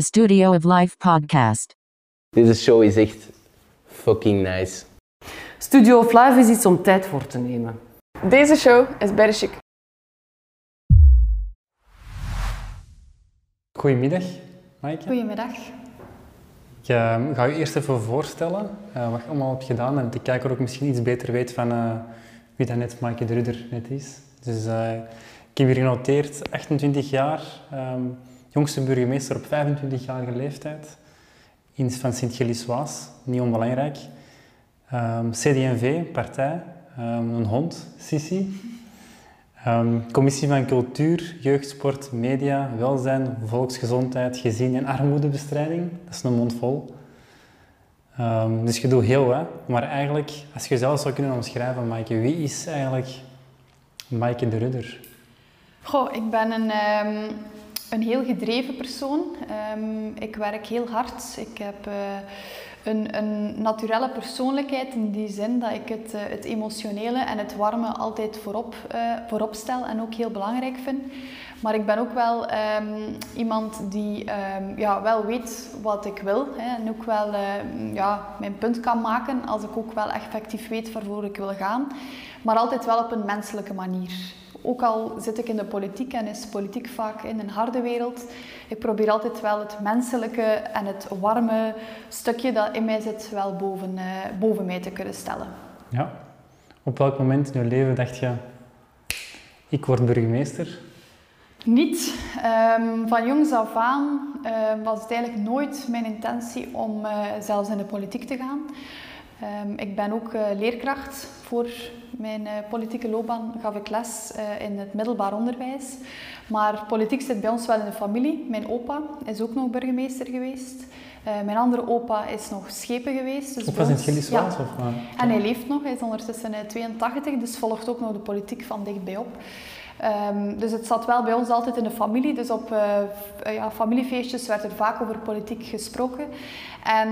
Studio of Life podcast. Deze show is echt fucking nice. Studio of Life is iets om tijd voor te nemen. Deze show is chic. Goedemiddag, Maaike. Goedemiddag. Ik uh, ga je eerst even voorstellen uh, wat je allemaal hebt gedaan en de kijker ook misschien iets beter weet van uh, wie dat net Maaike de Rudder net is. Dus ik heb hier genoteerd 28 jaar, um, jongste burgemeester op 25-jarige leeftijd in van Sint-Gilles-Waas, niet onbelangrijk. Um, CD&V, partij, um, een hond, Sissi. Um, commissie van Cultuur, Jeugd, Sport, Media, Welzijn, Volksgezondheid, Gezin en Armoedebestrijding. Dat is een mond vol. Dus je doet heel wat. Maar eigenlijk, als je jezelf zou kunnen omschrijven, Maaike, wie is eigenlijk Maaike de Rudder? Goh, ik ben een, een heel gedreven persoon. ik werk heel hard. Ik heb... Uh, een, een naturelle persoonlijkheid in die zin dat ik het, uh, het emotionele en het warme altijd voorop, uh, voorop stel en ook heel belangrijk vind. Maar ik ben ook wel um, iemand die um, ja, wel weet wat ik wil hè, en ook wel ja, mijn punt kan maken als ik ook wel effectief weet waarvoor ik wil gaan. Maar altijd wel op een menselijke manier. Ook al zit ik in de politiek en is politiek vaak in een harde wereld, ik probeer altijd wel het menselijke en het warme stukje dat in mij zit wel boven, uh, boven mij te kunnen stellen. Ja. Op welk moment in je leven dacht je, ik word burgemeester? Niet. Um, van jongs af aan uh, was het eigenlijk nooit mijn intentie om uh, zelfs in de politiek te gaan. Um, ik ben ook uh, leerkracht. Voor mijn uh, politieke loopbaan gaf ik les uh, in het middelbaar onderwijs. Maar politiek zit bij ons wel in de familie. Mijn opa is ook nog burgemeester geweest. mijn andere opa is nog schepen geweest. Dus was in het ja. of En hij leeft nog. Hij is ondertussen 82, dus volgt ook nog de politiek van dichtbij op. Um, dus het zat wel bij ons altijd in de familie. Dus op uh, ja, familiefeestjes werd er vaak over politiek gesproken. En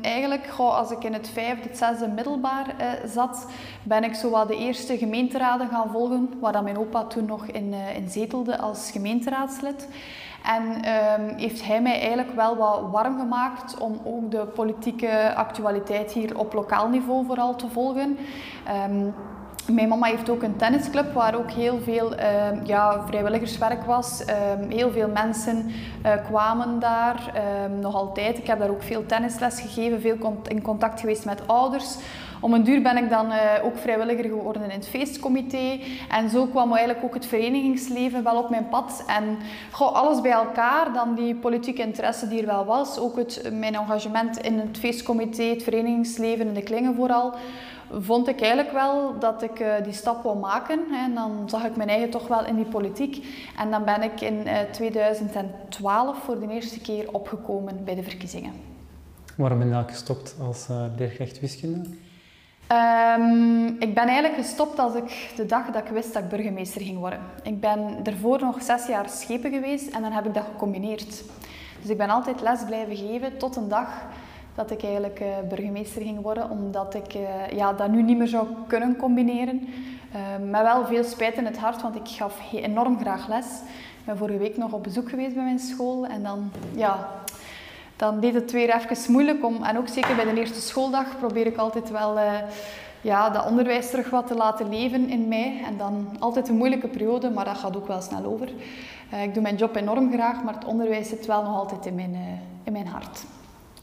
eigenlijk, als ik in het vijfde, het zesde middelbaar uh, zat, ben ik zo wat de eerste gemeenteraden gaan volgen, waar dan mijn opa toen nog in, uh, in zetelde als gemeenteraadslid. En um, heeft hij mij eigenlijk wel wat warm gemaakt om ook de politieke actualiteit hier op lokaal niveau vooral te volgen. Um, mijn mama heeft ook een tennisclub waar ook heel veel uh, ja, vrijwilligerswerk was. Uh, heel veel mensen uh, kwamen daar, nog altijd. Ik heb daar ook veel tennisles gegeven, veel in contact geweest met ouders. Om een duur ben ik dan ook vrijwilliger geworden in het feestcomité. En zo kwam eigenlijk ook het verenigingsleven wel op mijn pad. En goh, alles bij elkaar, dan die politieke interesse die er wel was. Ook het, mijn engagement in het feestcomité, het verenigingsleven in de klingen vooral vond ik eigenlijk wel dat ik uh, die stap wou maken. Hè. En dan zag ik mijn eigen toch wel in die politiek. En dan ben ik in uh, 2012 voor de eerste keer opgekomen bij de verkiezingen. Waarom ben je gestopt als leerkracht wiskunde? Um, ik ben eigenlijk gestopt als ik de dag dat ik wist dat ik burgemeester ging worden. Ik ben daarvoor nog zes jaar schepen geweest en dan heb ik dat gecombineerd. Dus ik ben altijd les blijven geven tot een dag dat ik eigenlijk uh, burgemeester ging worden, omdat ik uh, ja, dat nu niet meer zou kunnen combineren. Uh, met wel veel spijt in het hart, want ik gaf enorm graag les. Ik ben vorige week nog op bezoek geweest bij mijn school en dan, ja, dan deed het weer even moeilijk om, en ook zeker bij de eerste schooldag probeer ik altijd wel ja, dat onderwijs terug wat te laten leven in mij. En dan altijd een moeilijke periode, maar dat gaat ook wel snel over. ik doe mijn job enorm graag, maar het onderwijs zit wel nog altijd in mijn, in mijn hart.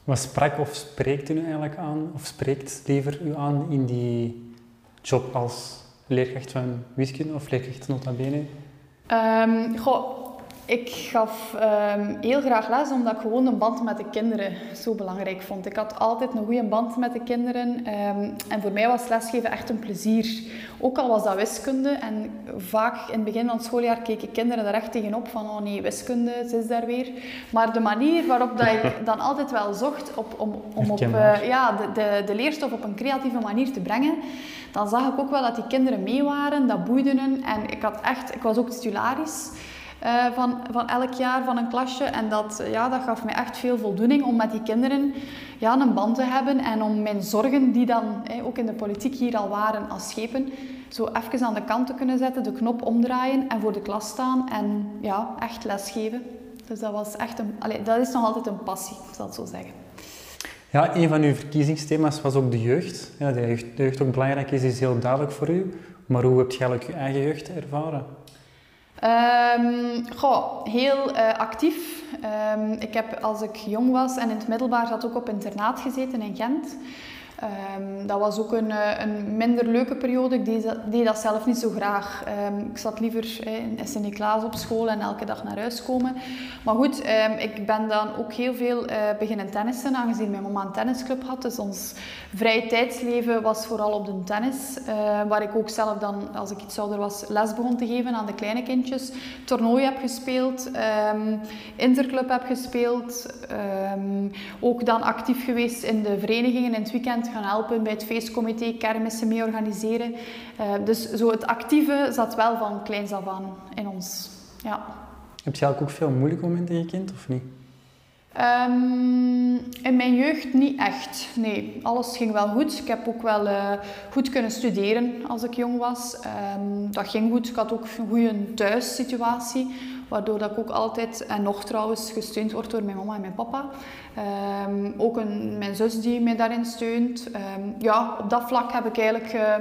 Wat sprak of spreekt u nu eigenlijk aan, of spreekt liever u aan in die job als leerkracht van wiskunde of leerkracht nota bene? Goh, ik gaf um, heel graag les omdat ik gewoon een band met de kinderen zo belangrijk vond. Ik had altijd een goede band met de kinderen um, en voor mij was lesgeven echt een plezier. Ook al was dat wiskunde en vaak in het begin van het schooljaar keken kinderen er echt tegenop van oh nee, wiskunde, ze is daar weer. Maar de manier waarop dat ik dan altijd wel zocht op, om, om op, uh, ja, de, de, de leerstof op een creatieve manier te brengen, dan zag ik ook wel dat die kinderen mee waren, dat boeide hen en ik, had echt, ik was ook titularis. Uh, van, van elk jaar van een klasje. En dat, ja, dat gaf me echt veel voldoening om met die kinderen ja, een band te hebben. En om mijn zorgen, die dan ook in de politiek hier al waren als schepen, zo even aan de kant te kunnen zetten, de knop omdraaien en voor de klas staan en ja, echt lesgeven. Dus dat, was echt een, allee, dat is nog altijd een passie, ik zal het zo zeggen. Ja, een van uw verkiezingsthema's was ook de jeugd. Ja, de jeugd, ook belangrijk is, is heel duidelijk voor u. Maar hoe heb je eigenlijk je eigen jeugd ervaren? Um, goh, heel uh, actief. Um, ik heb als ik jong was en in het middelbaar zat ook op internaat gezeten in Gent. Um, dat was ook een, eh, een, minder leuke periode. Ik deed dat, zelf niet zo graag. Um, ik zat liever in Sint-Niklaas op school en elke dag naar huis komen. Maar goed, um, ik ben dan ook heel veel uh, beginnen tennissen, aangezien mijn mama een tennisclub had. Dus ons vrije tijdsleven was vooral op de tennis. Uh, waar ik ook zelf dan, als ik iets ouder was, les begon te geven aan de kleine kindjes. Toernooi heb gespeeld, interclub heb gespeeld. ook dan actief geweest in de verenigingen in het weekend gaan helpen bij het feestcomité, kermissen mee organiseren. Uh, dus zo het actieve zat wel van kleins af aan in ons. Ja. Heb je eigenlijk ook veel moeilijke momenten gekend of niet? Um, in mijn jeugd niet echt. Nee, alles ging wel goed. Ik heb ook wel uh, goed kunnen studeren als ik jong was. Um, dat ging goed. Ik had ook een goede thuissituatie. Waardoor dat ik ook altijd, en nog trouwens, gesteund word door mijn mama en mijn papa. Um, ook een, mijn zus die mij daarin steunt. ja, op dat vlak heb ik eigenlijk uh,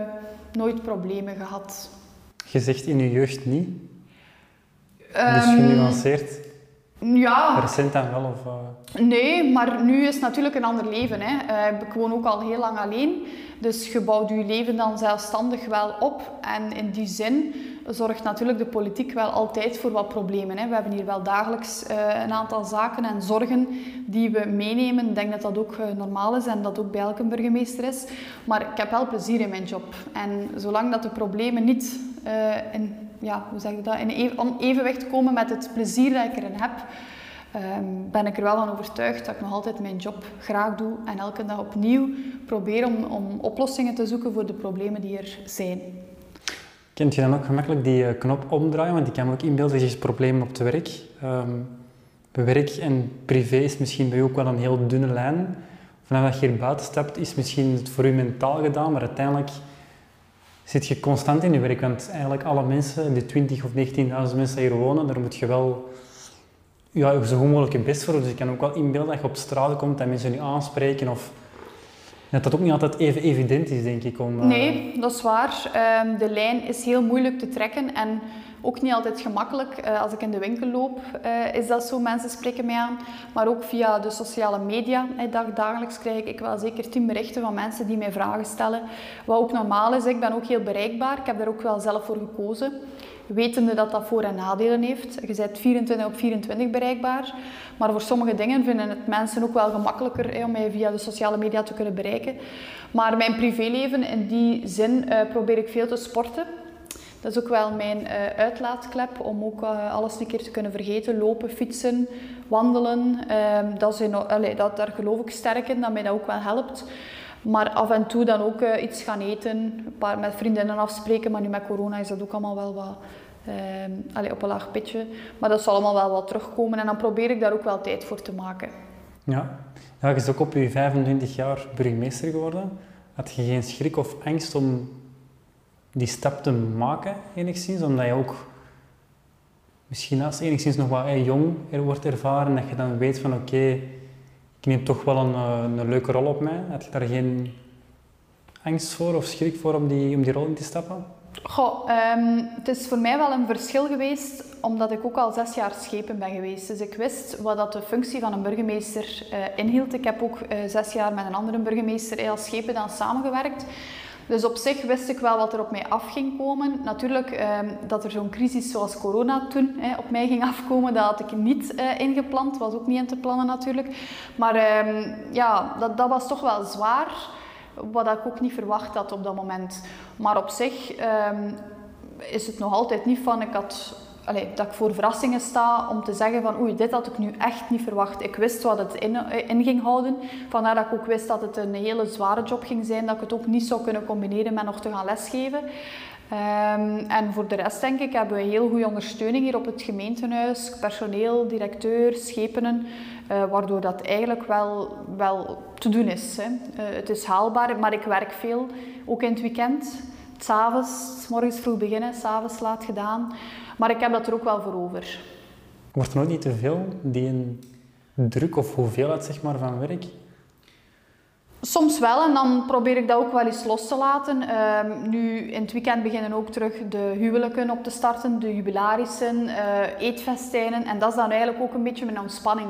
nooit problemen gehad. Je zegt in je jeugd niet? dus genuanceerd? Ja. Recent dan wel? Of, uh... Nee, maar nu is het natuurlijk een ander leven. Hè. Uh, ik woon ook al heel lang alleen. Dus je bouwt je leven dan zelfstandig wel op. En in die zin zorgt natuurlijk de politiek wel altijd voor wat problemen. Hè. We hebben hier wel dagelijks uh, een aantal zaken en zorgen die we meenemen. Ik denk dat dat ook normaal is en dat ook bij elke burgemeester is. Maar ik heb wel plezier in mijn job. En zolang dat de problemen niet in ja, hoe zeg ik dat, in evenwicht komen met het plezier dat ik erin heb, um, ben ik er wel van overtuigd dat ik nog altijd mijn job graag doe en elke dag opnieuw probeer om, om oplossingen te zoeken voor de problemen die er zijn. Kent je dan ook gemakkelijk die uh, knop omdraaien? Want ik kan me ook inbeelden, dat je problemen op het werk. Um, werk en privé is misschien bij u ook wel een heel dunne lijn. Vanaf dat je hier buiten stapt, is misschien het voor u mentaal gedaan, maar uiteindelijk zit je constant in je werk. Want eigenlijk alle mensen, die 20 of 19.000 mensen die hier wonen, daar moet je wel ja, zo goed mogelijk je best voor. Dus ik kan ook wel inbeelden dat je op straat komt en mensen je aanspreken of... Dat dat ook niet altijd even evident is, denk ik. Om, uh... Nee, dat is waar. Um, de lijn is heel moeilijk te trekken en ook niet altijd gemakkelijk. Uh, als ik in de winkel loop, uh, is dat zo. Mensen spreken mij aan. Maar ook via de sociale media. Hey, dag, dagelijks krijg ik wel zeker tien berichten van mensen die mij vragen stellen. Wat ook normaal is. Ik ben ook heel bereikbaar. Ik heb daar ook wel zelf voor gekozen. Wetende dat dat voor- en nadelen heeft. Je bent 24 op 24 bereikbaar. Maar voor sommige dingen vinden het mensen ook wel gemakkelijker hey, om mij via de sociale media te kunnen bereiken. Maar mijn privéleven, in die zin, uh, probeer ik veel te sporten. Dat is ook wel mijn uh, uitlaatklep om ook uh, alles een keer te kunnen vergeten. Lopen, fietsen, wandelen. Uh, dat dat, daar geloof ik sterk in, dat mij dat ook wel helpt. Maar af en toe dan ook uh, iets gaan eten, een paar met vriendinnen afspreken. Maar nu met corona is dat ook allemaal wel wat ehm, allee, op een laag pitje. Maar dat zal allemaal wel wat terugkomen en dan probeer ik daar ook wel tijd voor te maken. Ja, ja je is ook op je 25 jaar burgemeester geworden. Had je geen schrik of angst om die stap te maken, enigszins, omdat je ook misschien als enigszins nog wat jong er wordt ervaren, dat je dan weet van oké, neem toch wel een, eh, een leuke rol op mij. Had je daar geen angst voor of schrik voor om die, om die rol in te stappen? Goh, um, het is voor mij wel een verschil geweest, omdat ik ook al zes jaar schepen ben geweest. Dus ik wist wat dat de functie van een burgemeester uh, inhield. Ik heb ook uh, zes jaar met een andere burgemeester als schepen dan samengewerkt. Dus op zich wist ik wel wat er op mij af ging komen. Natuurlijk, eh, dat er zo'n crisis zoals corona toen op mij ging afkomen, dat had ik niet eh, ingepland. was ook niet in te plannen natuurlijk. Maar ehm, ja, dat, dat was toch wel zwaar. Wat ik ook niet verwacht had op dat moment. Maar op zich ehm, is het nog altijd niet van... Ik had dat ik voor verrassingen sta om te zeggen van oei, dit had ik nu echt niet verwacht. Ik wist wat het in, eh, in, ging houden. Vandaar dat ik ook wist dat het een hele zware job ging zijn, dat ik het ook niet zou kunnen combineren met nog te gaan lesgeven. Um, en voor de rest denk ik hebben we heel goede ondersteuning hier op het gemeentehuis. Personeel, directeur, schepenen. Uh, waardoor dat eigenlijk wel, wel te doen is. Hè. Uh, het is haalbaar, maar ik werk veel, ook in het weekend. S'avonds, s morgens vroeg beginnen, s'avonds laat gedaan. Maar ik heb dat er ook wel voor over. Wordt er nooit niet te veel, die een druk of hoeveelheid zeg maar, van werk? Soms wel en dan probeer ik dat ook wel eens los te laten. Ehm, nu in het weekend beginnen ook terug de huwelijken op te starten, de jubilarissen, eh, eetfestijnen. En dat is dan eigenlijk ook een beetje mijn ontspanning.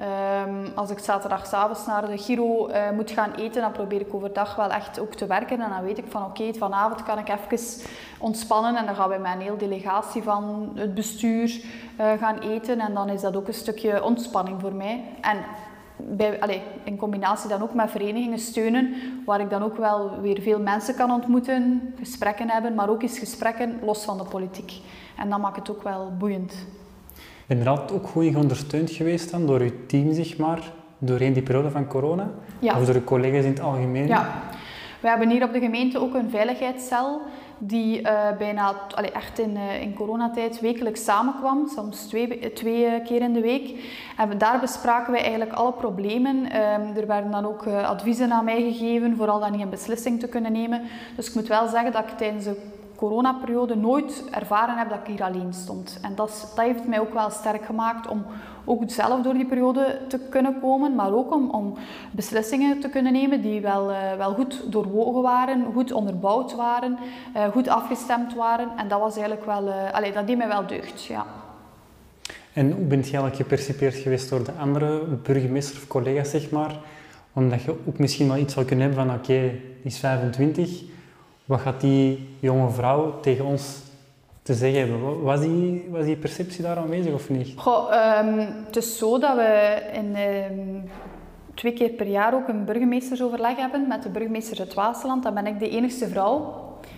Ehm, als ik zaterdagavond naar de Giro eh, moet gaan eten, dan probeer ik overdag wel echt ook te werken. En dan weet ik van oké, vanavond kan ik even ontspannen. En dan gaan we met een heel delegatie van het bestuur eh, gaan eten. En dan is dat ook een stukje ontspanning voor mij. En bij, in combinatie dan ook met verenigingen steunen, waar ik dan ook wel weer veel mensen kan ontmoeten, gesprekken hebben, maar ook eens gesprekken los van de politiek. En dat maakt het ook wel boeiend. Ben je er altijd ook goed ondersteund geweest dan, door je team, zeg maar, doorheen die periode van corona? Ja. Of door de collega's in het algemeen? Ja, we hebben hier op de gemeente ook een veiligheidscel die uh, bijna allee, echt in, uh, in coronatijd wekelijks samenkwam, soms twee, twee uh, keer in de week. En daar bespraken wij eigenlijk alle problemen. Um, er werden dan ook adviezen aan mij gegeven, vooral dan niet een beslissing te kunnen nemen. Dus ik moet wel zeggen dat ik tijdens de coronaperiode nooit ervaren heb dat ik hier alleen stond. En dat, dat heeft mij ook wel sterk gemaakt om ook zelf door die periode te kunnen komen, maar ook om, om beslissingen te kunnen nemen die wel, uh, wel goed doorwogen waren, goed onderbouwd waren, uh, goed afgestemd waren. En dat was eigenlijk wel, uh, dat deed mij wel deugd, ja. En hoe bent je eigenlijk gepercipeerd geweest door de andere burgemeester of collega's, zeg maar? Omdat je ook misschien wel iets zou kunnen hebben van, oké, die is 25, wat gaat die jonge vrouw tegen ons te zeggen hebben? Was die, was die perceptie daar aanwezig of niet? Goh, um, het is zo dat we in, um, twee keer per jaar ook een burgemeestersoverleg hebben met de burgemeester het Waasland. Dan ben ik de enigste vrouw.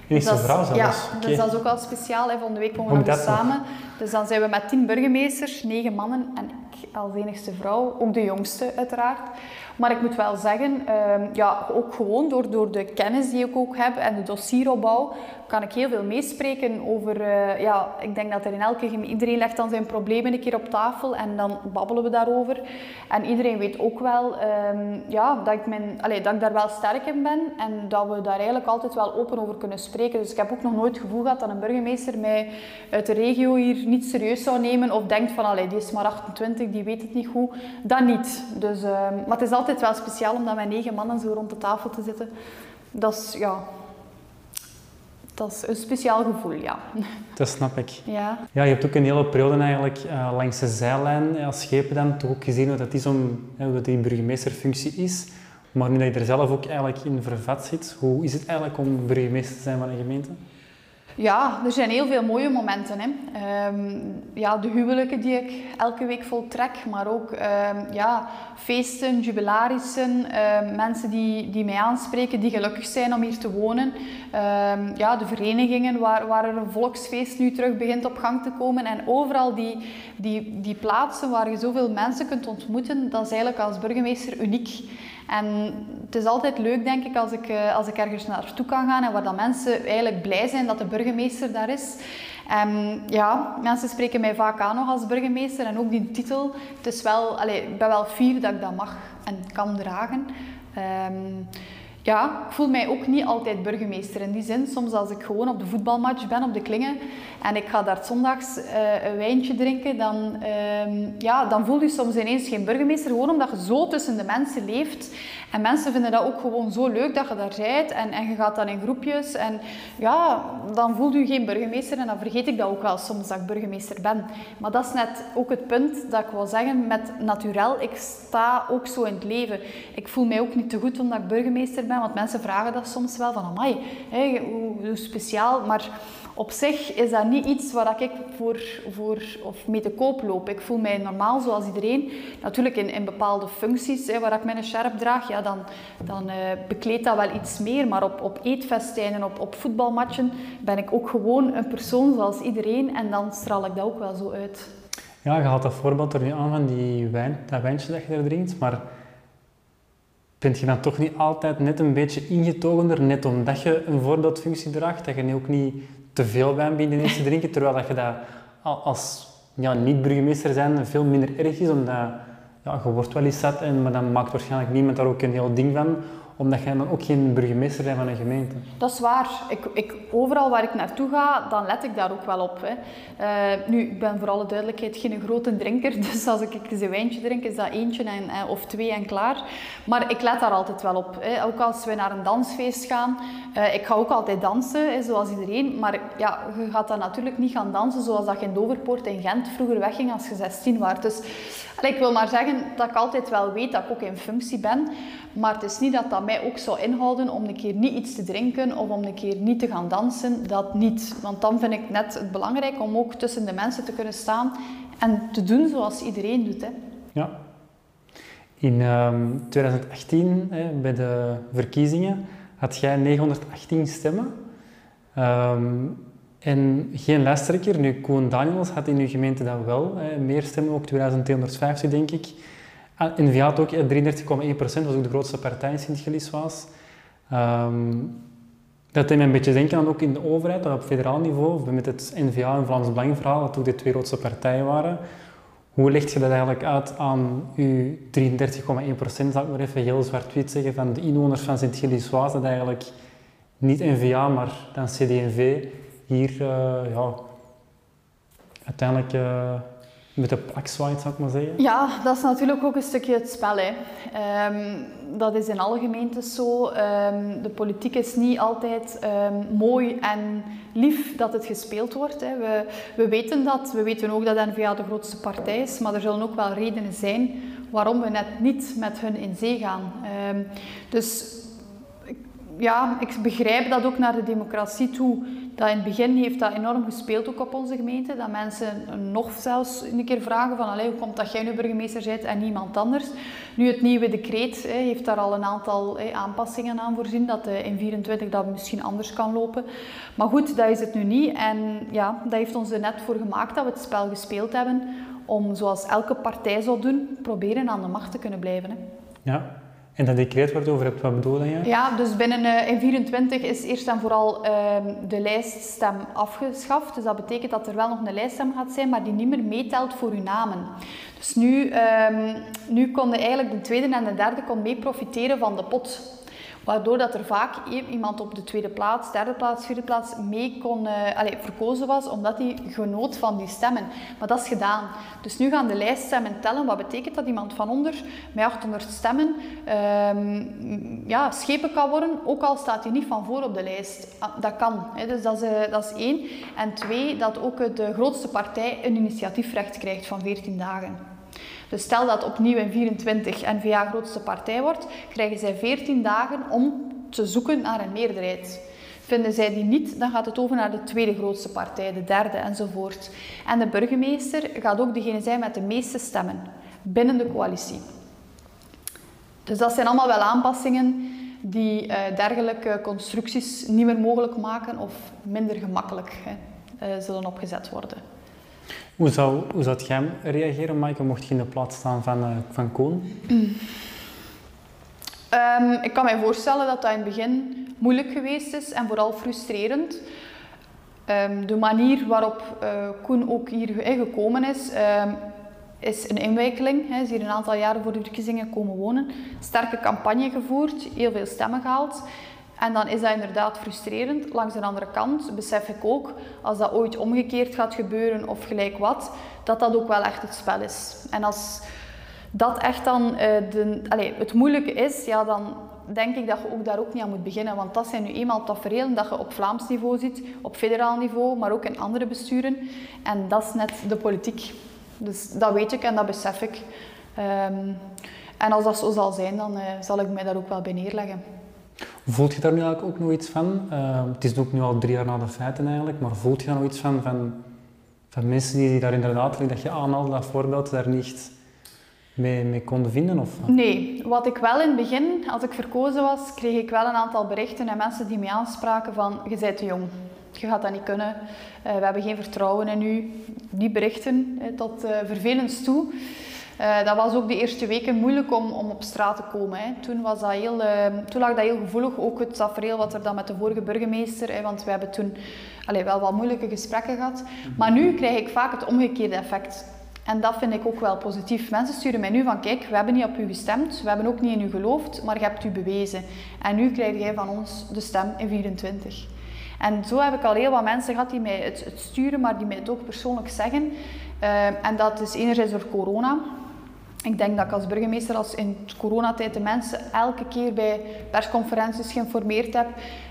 Enigste dus vrouw zelfs? Ja, okay. dus dat is ook al speciaal. Hè. Volgende week komen we samen. Nog? Dus dan zijn we met tien burgemeesters, negen mannen en ik als enigste vrouw. Ook de jongste uiteraard. Maar ik moet wel zeggen, um, ja, ook gewoon door, door de kennis die ik ook heb en de dossieropbouw, kan ik heel veel meespreken over, uh, ja, ik denk dat er in elke iedereen legt dan zijn problemen een keer op tafel en dan babbelen we daarover. En iedereen weet ook wel um, ja, dat, ik mijn, allez, dat ik daar wel sterk in ben en dat we daar eigenlijk altijd wel open over kunnen spreken. Dus ik heb ook nog nooit het gevoel gehad dat een burgemeester mij uit de regio hier niet serieus zou nemen of denkt van, allee, die is maar 28, die weet het niet goed. Dat niet. Dus, um, maar het is altijd wel speciaal om dan met negen mannen zo rond de tafel te zitten. Dat is, ja, dat is een speciaal gevoel, ja. Dat snap ik. Ja. Ja, je hebt ook een hele periode eigenlijk uh, langs de zijlijn als schepen dan toch ook gezien hoe dat is om, hoe dat die burgemeesterfunctie is. Maar nu dat je er zelf ook eigenlijk in vervat zit, hoe is het eigenlijk om burgemeester te zijn van een gemeente? Ja, er zijn heel veel mooie momenten. Hè. Um, ja, de huwelijken die ik elke week voltrek, maar ook um, ja, feesten, jubilarissen, um, mensen die, die mij aanspreken, die gelukkig zijn om hier te wonen. ja, de verenigingen waar, waar er een volksfeest nu terug begint op gang te komen. En overal die, die, die plaatsen waar je zoveel mensen kunt ontmoeten, dat is eigenlijk als burgemeester uniek. En het is altijd leuk, denk ik, als ik, uh, als ik ergens naartoe kan gaan en waar dat mensen eigenlijk blij zijn dat de burgemeester daar is. En ja, mensen spreken mij vaak aan nog als burgemeester en ook die titel. Het is wel, ik ben wel fier dat ik dat mag en kan dragen. Um, ja, ik voel mij ook niet altijd burgemeester. In die zin, soms als ik gewoon op de voetbalmatch ben, op de klingen, en ik ga daar zondags uh, een wijntje drinken, dan, uh, ja, dan voel je soms ineens geen burgemeester. Gewoon omdat je zo tussen de mensen leeft. En mensen vinden dat ook gewoon zo leuk dat je daar bent. En, en je gaat dan in groepjes. En ja, dan voel je geen burgemeester. En dan vergeet ik dat ook wel soms dat ik burgemeester ben. Maar dat is net ook het punt dat ik wil zeggen met naturel. Ik sta ook zo in het leven. Ik voel mij ook niet te goed omdat ik burgemeester ben. Want mensen vragen dat soms wel van, amai, hè, hoe, hoe speciaal. Maar op zich is dat niet iets waar ik voor, voor of mee te koop loop. Ik voel mij normaal zoals iedereen. Natuurlijk in, in bepaalde functies hè, waar ik mijn sjerp draag, ja, dan, dan uh, bekleedt dat wel iets meer. Maar op, op eetfestijnen, op, op voetbalmatchen ben ik ook gewoon een persoon zoals iedereen. En dan straal ik dat ook wel zo uit. Ja, je had dat voorbeeld er nu aan van die wijn, dat wijntje dat je er drinkt. Maar vind je dan toch niet altijd net een beetje ingetogener, net omdat je een voorbeeldfunctie draagt, dat je ook niet te veel wijn binnen te drinken, terwijl dat je dat als ja, niet-burgemeester zijn veel minder erg is, omdat ja, je wordt wel eens zat, en, maar dan maakt waarschijnlijk niemand daar ook een heel ding van. Omdat jij dan ook geen burgemeester bent van een gemeente. Dat is waar. Ik, ik, overal waar ik naartoe ga, dan let ik daar ook wel op. Hè. Eh, nu, ik ben voor alle duidelijkheid geen grote drinker, dus als ik een wijntje drink, is dat eentje en, eh, of twee en klaar. Maar ik let daar altijd wel op. Hè. Ook als we naar een dansfeest gaan, uh, ik ga ook altijd dansen, hè, zoals iedereen. Maar ja, je gaat dan natuurlijk niet gaan dansen zoals dat je in Doverpoort in Gent vroeger wegging als je 16 was. Dus ik wil maar zeggen dat ik altijd wel weet dat ik ook in functie ben. Maar het is niet dat dat mij ook zou inhouden om een keer niet iets te drinken of om een keer niet te gaan dansen. Dat niet. Want dan vind ik net het belangrijk om ook tussen de mensen te kunnen staan en te doen zoals iedereen doet. Hè. Ja. In 2018, ehm, hè, bij de verkiezingen, had jij 918 stemmen. Um, en geen lijsttrekker. Nu, Koen Daniels had in uw gemeente dat wel. Hè, meer stemmen, ook 2250 denk ik. N-VA had ook 33,1%, was ook de grootste partij in Sint-Gilles Um, dat deed mij een beetje denken aan ook in de overheid, op federaal niveau, met het N-VA en Vlaams Belang verhaal, dat ook de twee grootste partijen waren. Hoe leg je dat eigenlijk uit aan uw 33,1%, zal ik maar even heel zwart-wit zeggen, van de inwoners van Sint-Gilles dat eigenlijk niet N-VA, maar dan CD&V hier uh, ja, uiteindelijk uh, met de plak zwaait, zou ik maar zeggen. Ja, dat is natuurlijk ook een stukje het spel. Hè. Um, dat is in alle gemeentes zo. Um, de politiek is niet altijd um, mooi en lief dat het gespeeld wordt. Hè. We, we weten dat. We weten ook dat N-VA de grootste partij is. Maar er zullen ook wel redenen zijn waarom we net niet met hun in zee gaan. dus ja, ik begrijp dat ook naar de democratie toe dat in het begin heeft dat enorm gespeeld ook op onze gemeente. Dat mensen nog zelfs een keer vragen van hoe komt dat jij nu burgemeester bent en niemand anders. Nu het nieuwe decreet heeft daar al een aantal aanpassingen aan voorzien. Dat uh, in 24 dat misschien anders kan lopen. Maar goed, dat is het nu niet. En ja, dat heeft ons er net voor gemaakt dat we het spel gespeeld hebben. Om zoals elke partij zou doen, proberen aan de macht te kunnen blijven. Ja, en dat decreet waar over hebt, wat bedoel je? Ja, dus binnen uh, in 24 is eerst en vooral uh, de lijststem afgeschaft. Dus dat betekent dat er wel nog een lijststem gaat zijn, maar die niet meer meetelt voor uw namen. Dus nu, um, nu konden eigenlijk de tweede en de derde kon mee profiteren van de pot. Waardoor dat er vaak iemand op de tweede plaats, derde plaats, vierde plaats mee kon uh, allez, verkozen was, omdat hij genoot van die stemmen. Maar dat is gedaan. Dus nu gaan de lijststemmen tellen. Wat betekent dat iemand van onder met 800 stemmen um, ja, schepen kan worden, ook al staat hij niet van voor op de lijst. Ah, dat kan. Hè. Dus dat is, uh, dat is één. En twee, dat ook de grootste partij een initiatiefrecht krijgt van 14 dagen. Dus stel dat opnieuw in 24 N-VA grootste partij wordt, krijgen zij 14 dagen om te zoeken naar een meerderheid. Vinden zij die niet, dan gaat het over naar de tweede grootste partij, de derde enzovoort. En de burgemeester gaat ook degene zijn met de meeste stemmen binnen de coalitie. Dus dat zijn allemaal wel aanpassingen die uh, dergelijke constructies niet meer mogelijk maken of minder gemakkelijk hè, uh, zullen opgezet worden. Hoe zou, hoe zou jij reageren, Maaike, mocht je in de plaats staan van, uh, van Koen? Um, ik kan mij voorstellen dat dat in het begin moeilijk geweest is en vooral frustrerend. Um, de manier waarop uh, Koen ook hier gekomen is, um, is een inwijkeling. Hij is hier een aantal jaren voor de verkiezingen komen wonen. Sterke campagne gevoerd, heel veel stemmen gehaald. En dan is dat inderdaad frustrerend. Langs de andere kant besef ik ook, als dat ooit omgekeerd gaat gebeuren of gelijk wat, dat dat ook wel echt het spel is. En als dat echt dan uh, de, het moeilijke is, ja, dan denk ik dat je ook daar ook niet aan moet beginnen. Want dat zijn nu eenmaal tafereelen dat je op Vlaams niveau ziet, op federaal niveau, maar ook in andere besturen. En dat is net de politiek. Dus dat weet ik en dat besef ik. Um, en als dat zo zal zijn, dan uh, zal ik mij daar ook wel bij neerleggen. Voelt je daar nu eigenlijk ook nog iets van? Uh, het is ook nu al drie jaar na de feiten eigenlijk, maar voelt je daar nog iets van, van, van mensen die daar inderdaad, dat je aanhaalde, dat voorbeeld, daar niet mee, mee konden vinden? Of? Nee, wat ik wel in het begin, als ik verkozen was, kreeg ik wel een aantal berichten en mensen die mij aanspraken van, je bent te jong. Je gaat dat niet kunnen. Uh, we hebben geen vertrouwen in u. Die berichten, tot uh, vervelend toe. Uh, dat was ook de eerste weken moeilijk om, om op straat te komen. Hè. Toen, was dat heel, uh, toen lag dat heel gevoelig, ook het tafereel wat er dan met de vorige burgemeester, hè, want we hebben toen allee, wel wat moeilijke gesprekken gehad. Maar nu krijg ik vaak het omgekeerde effect. En dat vind ik ook wel positief. Mensen sturen mij nu van, kijk, we hebben niet op u gestemd, we hebben ook niet in u geloofd, maar je hebt u bewezen. En nu krijg jij van ons de stem in 24. En zo heb ik al heel wat mensen gehad die mij het, het sturen, maar die mij het ook persoonlijk zeggen. Uh, en dat is enerzijds door corona. Ik denk dat ik als burgemeester, als in coronatijd de mensen elke keer bij persconferenties geïnformeerd heb,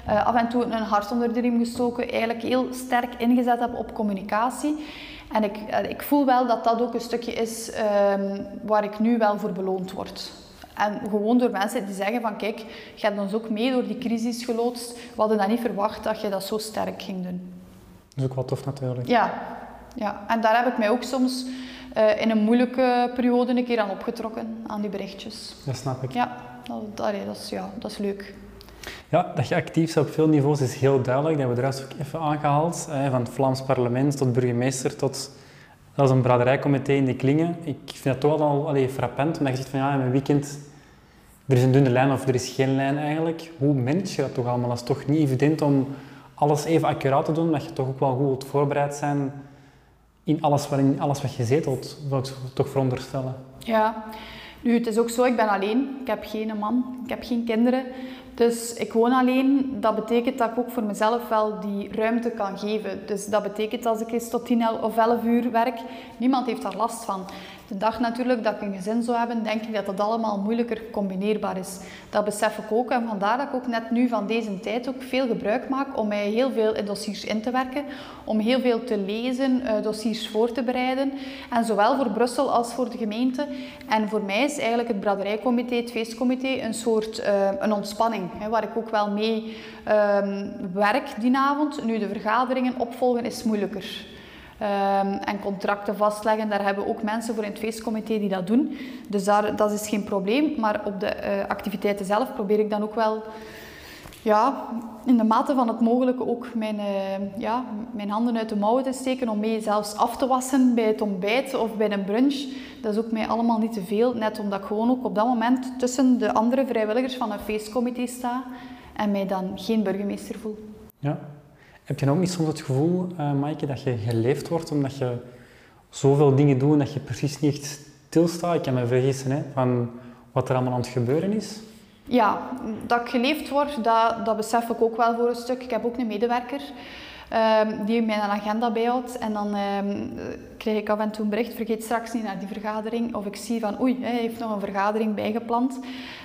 uh, af en toe een hart onder de riem gestoken, eigenlijk heel sterk ingezet heb op communicatie. En ik, uh, ik voel wel dat dat ook een stukje is um, waar ik nu wel voor beloond word. En gewoon door mensen die zeggen van kijk, je hebt ons ook mee door die crisis geloodst. We hadden dat niet verwacht dat je dat zo sterk ging doen. Dat is ook wel tof natuurlijk. Ja, ja. en daar heb ik mij ook soms uh, in een moeilijke periode een keer aan opgetrokken, aan die berichtjes. Dat snap ik. Ja, dat, dat, dat, is, ja, dat is leuk. Ja, dat je actief bent op veel niveaus is heel duidelijk. Dat hebben we eruit ook even aangehaald. Van het Vlaams parlement tot burgemeester tot dat is een braderijcomité in die klingen. Ik vind dat toch al allee, frappant, omdat je zegt van ja, in mijn weekend er is een dunne lijn of er is geen lijn eigenlijk. Hoe manage je dat toch allemaal? Dat is toch niet evident om alles even accuraat te doen, maar je toch ook wel goed wilt voorbereid zijn in alles, waarin, alles wat je zetelt, wil ik toch veronderstellen. Ja, nu het is ook zo, ik ben alleen. Ik heb geen man, ik heb geen kinderen. Dus ik woon alleen. Dat betekent dat ik ook voor mezelf wel die ruimte kan geven. Dus dat betekent als ik eens tot 10 of 11 uur werk, niemand heeft daar last van. De dag natuurlijk dat ik een gezin zou hebben, denk ik dat dat allemaal moeilijker combineerbaar is. Dat besef ik ook en vandaar dat ik ook net nu van deze tijd ook veel gebruik maak om mij heel veel in dossiers in te werken, om heel veel te lezen, uh, dossiers voor te bereiden. En zowel voor Brussel als voor de gemeente. En voor mij is eigenlijk het braderijcomité, het feestcomité, een soort uh, een ontspanning, hè, waar ik ook wel mee uh, werk die avond. Nu, de vergaderingen opvolgen is moeilijker. Um, en contracten vastleggen. Daar hebben we ook mensen voor in het feestcomité die dat doen. Dus daar, dat is geen probleem. Maar op de uh, activiteiten zelf probeer ik dan ook wel ja, in de mate van het mogelijke ook mijn, uh, ja, mijn handen uit de mouwen te steken om mee zelfs af te wassen bij het ontbijt of bij een brunch. Dat is ook mij allemaal niet te veel, net omdat ik gewoon ook op dat moment tussen de andere vrijwilligers van een feestcomité sta en mij dan geen burgemeester voel. Ja, heb je ook niet soms het gevoel, uh, Maaike, dat je geleefd wordt omdat je zoveel dingen doet en dat je precies niet echt stilstaat? Ik kan me vergissen hè, van wat er allemaal aan het gebeuren is. Ja, dat ik geleefd word, dat, dat besef ik ook wel voor een stuk. Ik heb ook een medewerker um, die mij een agenda bijhoudt. En dan um, krijg ik af en toe een bericht, vergeet straks niet naar die vergadering. Of ik zie van, oei, hij heeft nog een vergadering bijgepland.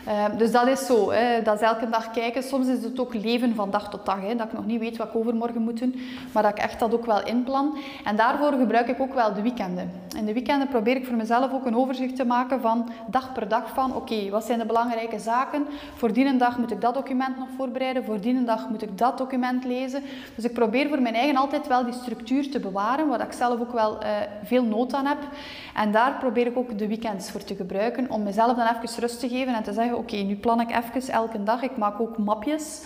Um, dus dat is zo, hè. dat is elke dag kijken. Soms is het ook leven van dag tot dag. Hè. Dat ik nog niet weet wat ik overmorgen moet doen. Maar dat ik echt dat ook wel inplan. En daarvoor gebruik ik ook wel de weekenden. In de weekenden probeer ik voor mezelf ook een overzicht te maken van dag per dag van, oké, wat zijn de belangrijke zaken? Voor die dag moet ik dat document nog voorbereiden. Voor die dag moet ik dat document lezen. Dus ik probeer voor mijn eigen altijd wel die structuur te bewaren, waar ik zelf ook wel uh, veel nood aan heb. En daar probeer ik ook de weekends voor te gebruiken, om mezelf dan even rust te geven en te zeggen, oké, nu plan ik even elke dag. Ik maak ook mapjes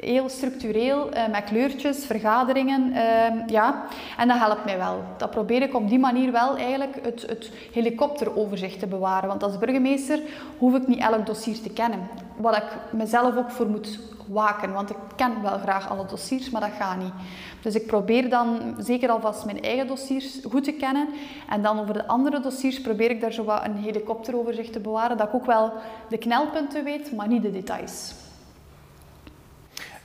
heel structureel, uh, met kleurtjes, vergaderingen. Uh, ja. En dat helpt mij wel. Dat probeer ik op die manier wel eigenlijk het, het helikopteroverzicht te bewaren. Want als burgemeester hoef ik niet elk dossier te kennen. Wat ik mezelf ook voor moet waken. Want ik ken wel graag alle dossiers, maar dat gaat niet. Dus ik probeer dan zeker alvast mijn eigen dossiers goed te kennen. En dan over de andere dossiers probeer ik daar zo wat een helikopteroverzicht te bewaren. Dat ik ook wel de knelpunten weet, maar niet de details.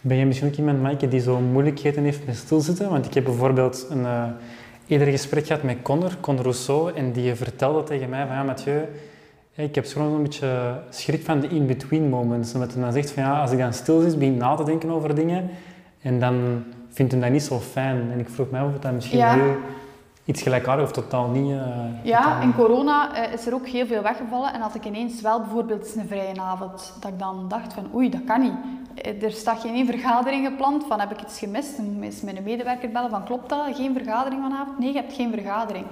Ben je misschien ook iemand, Maaike, die zo moeilijkheden heeft met stilzitten? Want ik heb bijvoorbeeld een uh, eerder gesprek gehad met Connor, Connor Rousseau, en die vertelde tegen mij van ja, Mathieu, ik heb gewoon een beetje schrik van de in-between moments. Omdat hij dan zegt van ja, als ik dan stil zit, begin ik na te denken over dingen, en dan vindt hij dat niet zo fijn. En ik vroeg mij of dat misschien ja. heel iets gelijkaardigs of totaal niet... Uh, ja, totaal in corona uh, is er ook heel veel weggevallen en had ik ineens wel bijvoorbeeld een vrije avond, dat ik dan dacht van oei, dat kan niet. Er staat geen vergadering gepland van heb ik iets gemist? Dan is mijn medewerker bellen van klopt dat? Geen vergadering vanavond? Nee, je hebt geen vergadering.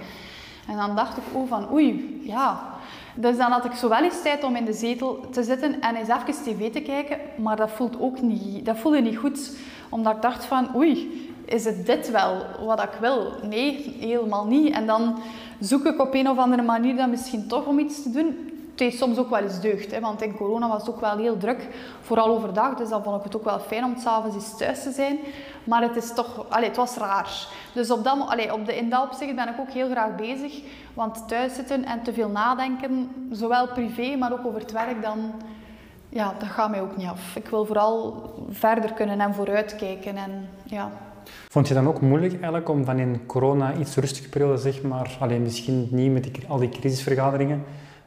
En dan dacht ik oh van oei, ja. Dus dan had ik zo wel eens tijd om in de zetel te zitten en eens even tv te kijken, maar dat ook niet, dat voelde niet goed. Omdat ik dacht van oei, is het dit wel wat ik wil? Nee, helemaal niet. En dan zoek ik op een of andere manier dan misschien toch om iets te doen. Het heeft soms ook wel eens deugd, hè, want in corona was het ook wel heel druk, vooral overdag. Dus dan vond ik het ook wel fijn om s'avonds eens thuis te zijn. Maar het, is toch, allee, het was raar. Dus op dat, allee, op de, in dat opzicht ben ik ook heel graag bezig. Want thuis zitten en te veel nadenken, zowel privé, maar ook over het werk, dan, ja, dat gaat mij ook niet af. Ik wil vooral verder kunnen en vooruitkijken. En, ja. Vond je dan ook moeilijk eigenlijk om van in corona iets rustige periode, zeg maar, alleen misschien niet met al die crisisvergaderingen,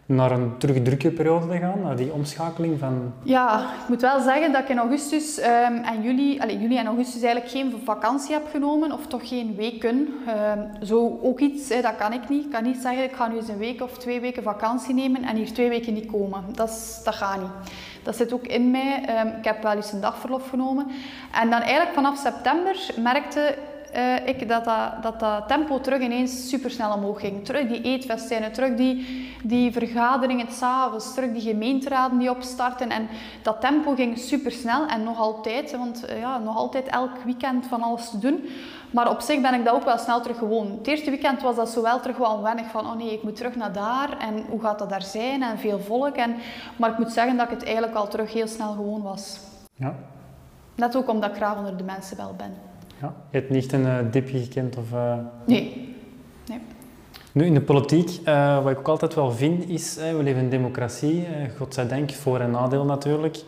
naar een terug drukke periode te gaan, naar die omschakeling van... Ja, ik moet wel zeggen dat ik in augustus ehm, en juli, allez, juli en augustus eigenlijk geen vakantie heb genomen, of toch geen weken. Ehm, zo ook iets, hè, dat kan ik niet. Ik kan niet zeggen, ik ga nu eens een week of twee weken vakantie nemen en hier twee weken niet komen. Dat, dat gaat niet. Dat zit ook in mij. Ehm, ik heb wel eens een dagverlof genomen. En dan eigenlijk vanaf september merkte eh, ik dat dat, dat dat tempo terug ineens super snel omhoog ging. Terug die eetfestijnen, terug die, die vergaderingen s'avonds, terug die gemeenteraden die opstarten. En dat tempo ging super snel en nog altijd, want eh, ja, nog altijd elk weekend van alles te doen. Maar op zich ben ik dat ook wel snel terug gewoon. Het eerste weekend was dat zo wel terug wel onwennig van oh nee, ik moet terug naar daar en hoe gaat dat daar zijn en veel volk. En, maar ik moet zeggen dat ik het eigenlijk al terug heel snel gewoon was. Ja, Net ook omdat ik graag onder de mensen wel ben. Ja. Je hebt niet een eh, dipje gekend of... eh, Nee. nee. Nu, in de politiek, eh, wat ik ook altijd wel vind, is, we leven in democratie, godzijdank, voor- en nadeel natuurlijk.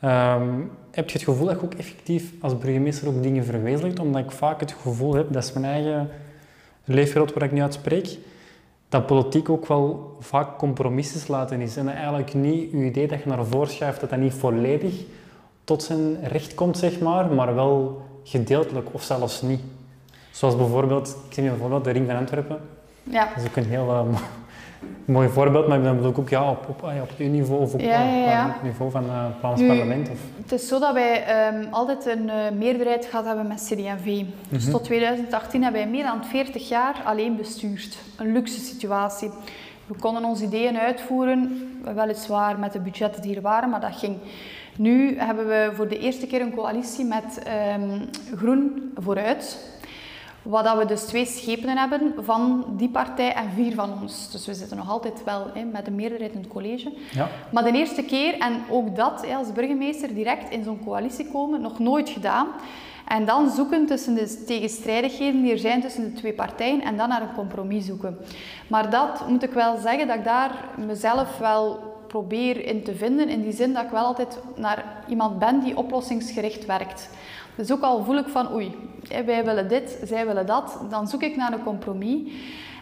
Ehm, heb je het gevoel dat je ook effectief als burgemeester ook dingen verwezenlijkt? Omdat ik vaak het gevoel heb, dat is mijn eigen leefwereld waar ik nu uitspreek, dat politiek ook wel vaak compromissen laten is. En dat eigenlijk niet je idee dat je naar voren schuift, dat dat niet volledig tot zijn recht komt, zeg maar, maar wel gedeeltelijk of zelfs niet. Zoals bijvoorbeeld, ik zie nu bijvoorbeeld de Ring van Antwerpen. Ja. Dat is ook een heel eh, mo- mooi voorbeeld, maar dan bedoel ik ook ja, op, op, op uw niveau of op, Ja, ja, ja. op het niveau van eh, het Vlaams parlement. Of, Het is zo dat wij ehm, altijd een eh, meerderheid gehad hebben met CD&V. Dus tot 2018 hebben wij meer dan 40 jaar alleen bestuurd. Een luxe situatie. We konden onze ideeën uitvoeren, weliswaar met de budgetten die er waren, maar dat ging. Nu hebben we voor de eerste keer een coalitie met ehm, Groen vooruit. Wat dat we dus twee schepenen hebben van die partij en vier van ons. Dus we zitten nog altijd wel hè, met een meerderheid in het college. ja. Maar de eerste keer, en ook dat hè, als burgemeester direct in zo'n coalitie komen, nog nooit gedaan. En dan zoeken tussen de tegenstrijdigheden die er zijn tussen de twee partijen en dan naar een compromis zoeken. Maar dat moet ik wel zeggen dat ik daar mezelf wel probeer in te vinden. In die zin dat ik wel altijd naar iemand ben die oplossingsgericht werkt. Dus ook al voel ik van oei, wij willen dit, zij willen dat, dan zoek ik naar een compromis.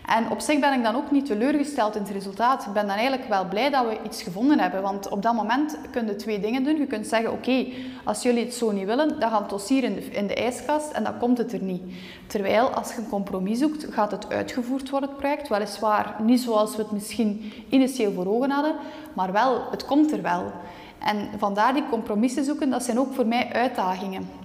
En op zich ben ik dan ook niet teleurgesteld in het resultaat. Ik ben dan eigenlijk wel blij dat we iets gevonden hebben. Want op dat moment kun je twee dingen doen. Je kunt zeggen, oké, als jullie het zo niet willen, dan gaat het dossier in de, in de ijskast en dan komt het er niet. Terwijl, als je een compromis zoekt, gaat het uitgevoerd worden, het project. Weliswaar niet zoals we het misschien initieel voor ogen hadden, maar wel, het komt er wel. En vandaar die compromissen zoeken, dat zijn ook voor mij uitdagingen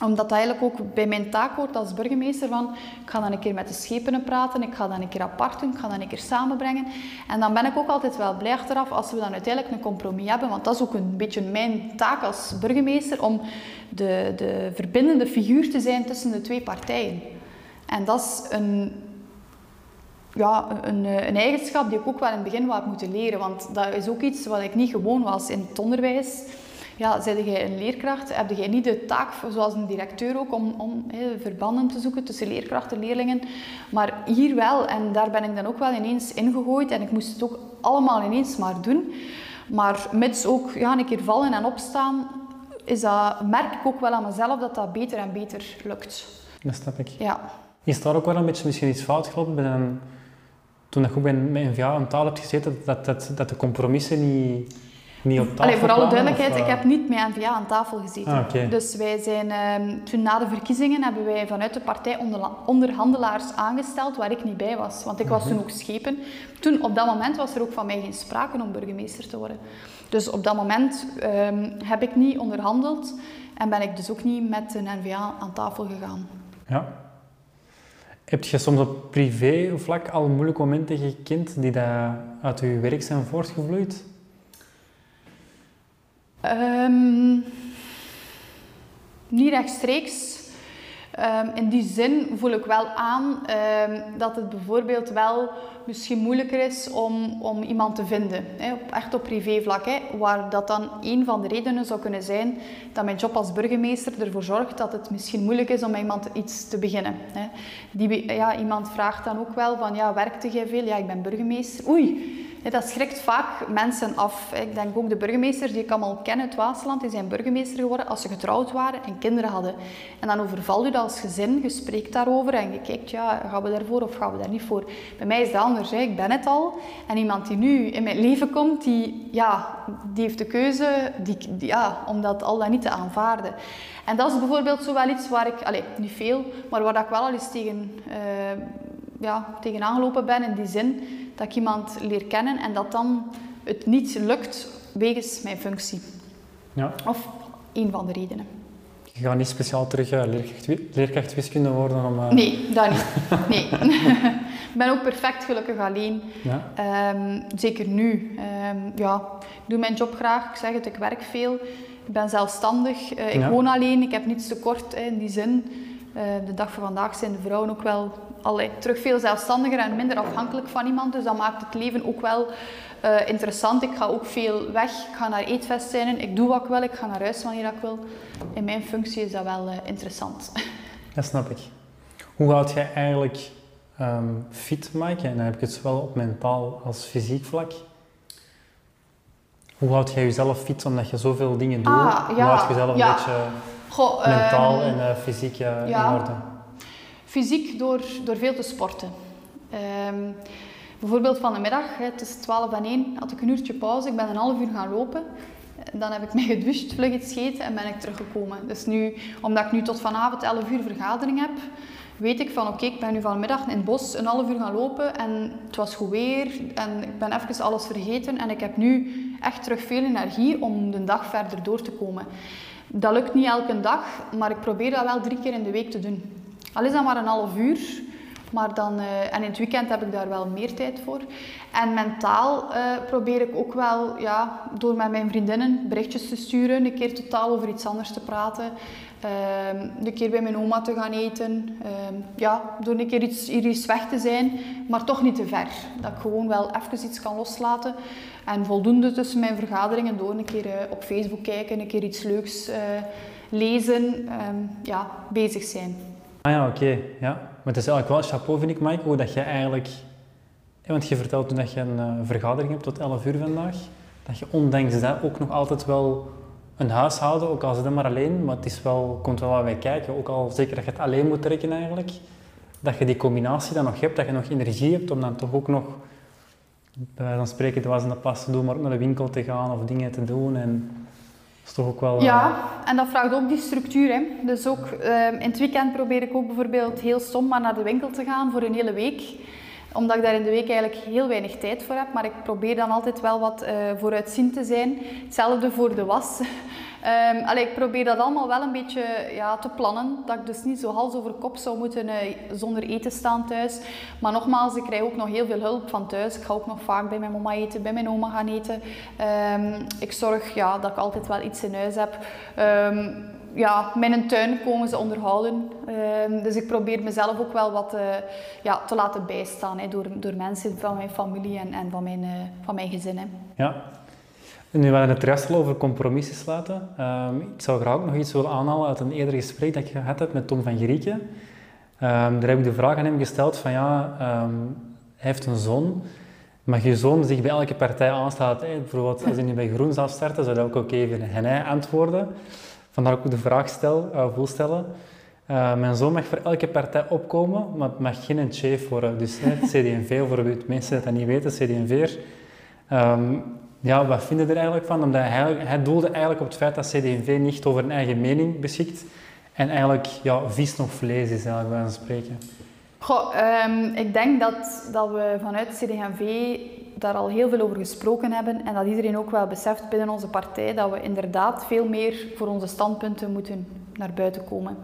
omdat dat eigenlijk ook bij mijn taak hoort als burgemeester van ik ga dan een keer met de schepenen praten, ik ga dan een keer apart doen, ik ga dan een keer samenbrengen. En dan ben ik ook altijd wel blij achteraf als we dan uiteindelijk een compromis hebben, want dat is ook een beetje mijn taak als burgemeester om de, de verbindende figuur te zijn tussen de twee partijen. En dat is een, ja, een, een eigenschap die ik ook wel in het begin wat heb moeten leren, want dat is ook iets wat ik niet gewoon was in het onderwijs ja, zijde jij een leerkracht, heb jij niet de taak, zoals een directeur ook, om, om verbanden te zoeken tussen leerkrachten en leerlingen. Maar hier wel, en daar ben ik dan ook wel ineens ingegooid en ik moest het ook allemaal ineens maar doen. Maar mits ook ja, een keer vallen en opstaan, is dat, merk ik ook wel aan mezelf dat dat beter en beter lukt. Dat snap ik. Ja. Is daar ook wel een beetje misschien iets fout gelopen bij een, toen je ook bij een, met een tafel hebt gezeten, dat, dat, dat de compromissen niet, niet op tafel Allee, voor alle duidelijkheid, of, ik eh? heb niet met NVA aan tafel gezeten. Ah. Dus wij zijn, ehm, toen na de verkiezingen hebben wij vanuit de partij onderhandelaars aangesteld waar ik niet bij was. Want ik was Mhm. toen ook schepen. Toen, op dat moment was er ook van mij geen sprake om burgemeester te worden. Dus op dat moment ehm, heb ik niet onderhandeld en ben ik dus ook niet met de NVA aan tafel gegaan. Ja. Heb je soms op privé-vlak al moeilijke momenten gekend die dat uit je werk zijn voortgevloeid? Ehm, niet rechtstreeks. Ehm, in die zin voel ik wel aan ehm, dat het bijvoorbeeld wel misschien moeilijker is om, om iemand te vinden. Hè, op, echt op privévlak. Hè, waar dat dan een van de redenen zou kunnen zijn dat mijn job als burgemeester ervoor zorgt dat het misschien moeilijk is om met iemand iets te beginnen. Hè. Die, ja, iemand vraagt dan ook wel van, ja, werkte jij veel? Ja, ik ben burgemeester. Oei, dat schrikt vaak mensen af. Ik denk ook de burgemeesters die ik allemaal ken uit Waasland, die zijn burgemeester geworden als ze getrouwd waren en kinderen hadden. En dan overvalt u dat als gezin, je spreekt daarover en je kijkt, ja, gaan we daarvoor of gaan we daar niet voor? Bij mij is dat anders. Ik ben het al. En iemand die nu in mijn leven komt, die, ja, die heeft de keuze die, ja, om dat al dan niet te aanvaarden. En dat is bijvoorbeeld zo wel iets waar ik, allez, niet veel, maar waar ik wel al eens tegen, uh, ja, tegen aangelopen ben in die zin dat ik iemand leer kennen en dat dan het niet lukt wegens mijn functie. Ja. Of een van de redenen. Je gaat niet speciaal terug uh, leerkracht, leerkracht, wiskunde worden om... Uh... Nee, dat niet. Nee. ik ben ook perfect gelukkig alleen. Ja. Um, zeker nu. Um, ja, ik doe mijn job graag. Ik zeg het, ik werk veel. Ik ben zelfstandig. Uh, ik Ja. woon alleen. Ik heb niets tekort in die zin. De dag van vandaag zijn de vrouwen ook wel allee, terug veel zelfstandiger en minder afhankelijk van iemand. Dus dat maakt het leven ook wel uh, interessant. Ik ga ook veel weg. Ik ga naar eetfestijnen. Ik doe wat ik wil. Ik ga naar huis wanneer ik wil. In mijn functie is dat wel uh, interessant. Dat snap ik. Hoe houd jij eigenlijk um, fit, Mike? En dan heb ik het zowel op mentaal als fysiek vlak. Hoe houd jij jezelf fit omdat je zoveel dingen doet? Ah, ja, Hoe houd je jezelf ja. een beetje Goh, mentaal um, en uh, fysiek ja. in orde? Fysiek door, door veel te sporten. Um, bijvoorbeeld van de middag, hè, tussen 12 en 1, had ik een uurtje pauze. Ik ben een half uur gaan lopen. Dan heb ik mij gedoucht, vlug iets gegeten en ben ik teruggekomen. Dus nu, omdat ik nu tot vanavond 11 uur vergadering heb, weet ik van oké, ik ben nu vanmiddag in het bos een half uur gaan lopen en het was goed weer en ik ben even alles vergeten en ik heb nu echt terug veel energie om de dag verder door te komen. Dat lukt niet elke dag, maar ik probeer dat wel drie keer in de week te doen. Al is dat maar een half uur, maar dan, uh, en in het weekend heb ik daar wel meer tijd voor. En mentaal uh, probeer ik ook wel, ja, door met mijn vriendinnen berichtjes te sturen, een keer totaal over iets anders te praten. Uh, een keer bij mijn oma te gaan eten. ja, door een keer iets, hier iets weg te zijn, maar toch niet te ver. Dat ik gewoon wel even iets kan loslaten. En voldoende tussen mijn vergaderingen door een keer uh, op Facebook kijken, een keer iets leuks lezen, um, ja, bezig zijn. Ah ja, oké. Ja. Maar het is eigenlijk wel chapeau, vind ik, Mike, hoe dat je eigenlijk... Want je vertelt toen dat je een uh, vergadering hebt tot 11 uur vandaag, dat je ondanks dat ook nog altijd wel een huishouden, ook al zit het maar alleen, maar het is wel, komt wel wat bij kijken. Ook al zeker dat je het alleen moet trekken eigenlijk, dat je die combinatie dan nog hebt, dat je nog energie hebt om dan toch ook nog bij spreken te was in de pas te doen, maar ook naar de winkel te gaan of dingen te doen. En dat is toch ook wel... Ja, en dat vraagt ook die structuur. Hè. Dus ook uh, in het weekend probeer ik ook bijvoorbeeld heel stom maar naar de winkel te gaan voor een hele week omdat ik daar in de week eigenlijk heel weinig tijd voor heb. Maar ik probeer dan altijd wel wat uh, vooruitziend te zijn. Hetzelfde voor de was. Um, allee, ik probeer dat allemaal wel een beetje ja, te plannen. Dat ik dus niet zo hals over kop zou moeten uh, zonder eten staan thuis. Maar nogmaals, ik krijg ook nog heel veel hulp van thuis. Ik ga ook nog vaak bij mijn mama eten, bij mijn oma gaan eten. Um, ik zorg ja, dat ik altijd wel iets in huis heb. Um, ja, mijn tuin komen ze onderhouden. Dus ik probeer mezelf ook wel wat uh, ja, te laten bijstaan door, door mensen van mijn familie en, en van, mijn, uh, van mijn gezin. Ja. Nu we het juist over compromissen sluiten. Um, ik zou graag ook nog iets willen aanhalen uit een eerder gesprek dat ik gehad heb met Tom van Grieken. Um, daar heb ik de vraag aan hem gesteld van ja, um, hij heeft een zoon. Mag je zoon zich bij elke partij aansluiten? Hè? Bijvoorbeeld als hij nu bij Groen zou starten, zou dat ook oké okay vinden. En hij antwoorden. Vandaar ook de vraag stel, uh, wil stellen. Uh, mijn zoon mag voor elke partij opkomen, maar het mag geen chef worden. Dus het CD&V, voor de mensen die dat niet weten, CD&V. Um, ja, wat vinden er eigenlijk van? Omdat hij, doelde eigenlijk op het feit dat CD&V niet over een eigen mening beschikt. En eigenlijk ja, vis nog vlees is, eigenlijk, bij spreken. Goh, um, ik denk dat, dat we vanuit CD&V daar al heel veel over gesproken hebben en dat iedereen ook wel beseft binnen onze partij dat we inderdaad veel meer voor onze standpunten moeten naar buiten komen.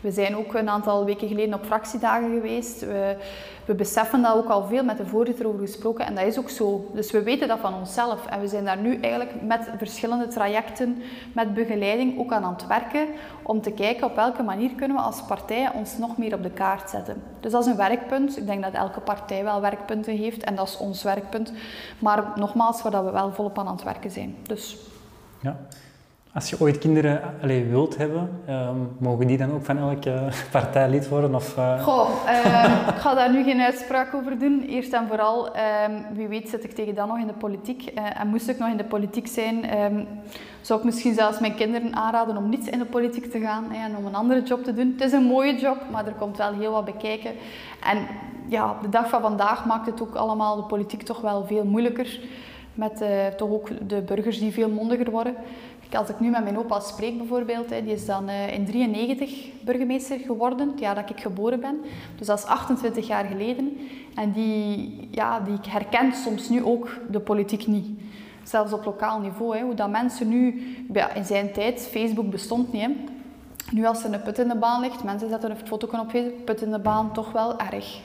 We zijn ook een aantal weken geleden op fractiedagen geweest. We, we beseffen daar ook al veel met de voorzitter over gesproken en dat is ook zo. Dus we weten dat van onszelf en we zijn daar nu eigenlijk met verschillende trajecten, met begeleiding ook aan aan het werken om te kijken op welke manier kunnen we als partij ons nog meer op de kaart zetten. Dus dat is een werkpunt. Ik denk dat elke partij wel werkpunten heeft en dat is ons werkpunt. Maar nogmaals, waar we wel volop aan aan het werken zijn. Dus. Ja. Als je ooit kinderen allez, wilt hebben, um, mogen die dan ook van elke partij lid worden? Of, uh... Goh, uh, ik ga daar nu geen uitspraak over doen. Eerst en vooral, um, wie weet zit ik tegen dan nog in de politiek. Uh, en moest ik nog in de politiek zijn, zou ik misschien zelfs mijn kinderen aanraden om niet in de politiek te gaan en om een andere job te doen. Het is een mooie job, maar er komt wel heel wat bekijken. En ja, de dag van vandaag maakt het ook allemaal de politiek toch wel veel moeilijker. Met toch ook de burgers die veel mondiger worden. Als ik nu met mijn opa spreek bijvoorbeeld, die is dan uh, in 93 burgemeester geworden, het jaar dat ik geboren ben. Dus dat is 28 jaar geleden. En die, ja, die herkent soms nu ook de politiek niet. Zelfs op lokaal niveau. Hoe dat mensen nu, ja, in zijn tijd, Facebook bestond niet. Nu als er een put in de baan ligt, mensen zetten een foto op Facebook, put in de baan, toch wel erg.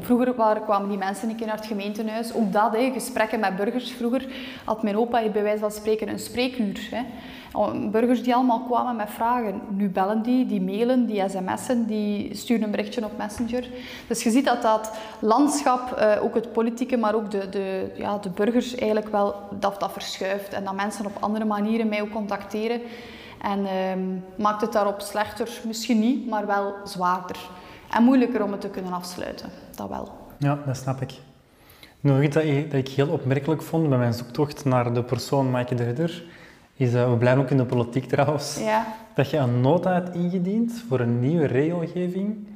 Vroeger kwamen die mensen een keer naar het gemeentehuis. Ook dat, hè, gesprekken met burgers. Vroeger had mijn opa bij wijze van spreken een spreekuur. Hè. Burgers die allemaal kwamen met vragen. Nu bellen die, die mailen, die sms'en, die sturen een berichtje op Messenger. Dus je ziet dat dat landschap, eh, ook het politieke, maar ook de, de, ja, de burgers eigenlijk wel, dat dat verschuift. En dat mensen op andere manieren mij ook contacteren. En ehm, maakt het daarop slechter? Misschien niet, maar wel zwaarder. En moeilijker om het te kunnen afsluiten, dat wel. Ja, dat snap ik. Nog iets dat ik, dat heel opmerkelijk vond bij mijn zoektocht naar de persoon Maaike de Ridder, is, uh, we blijven ook in de politiek trouwens, ja. dat je een nota hebt ingediend voor een nieuwe regelgeving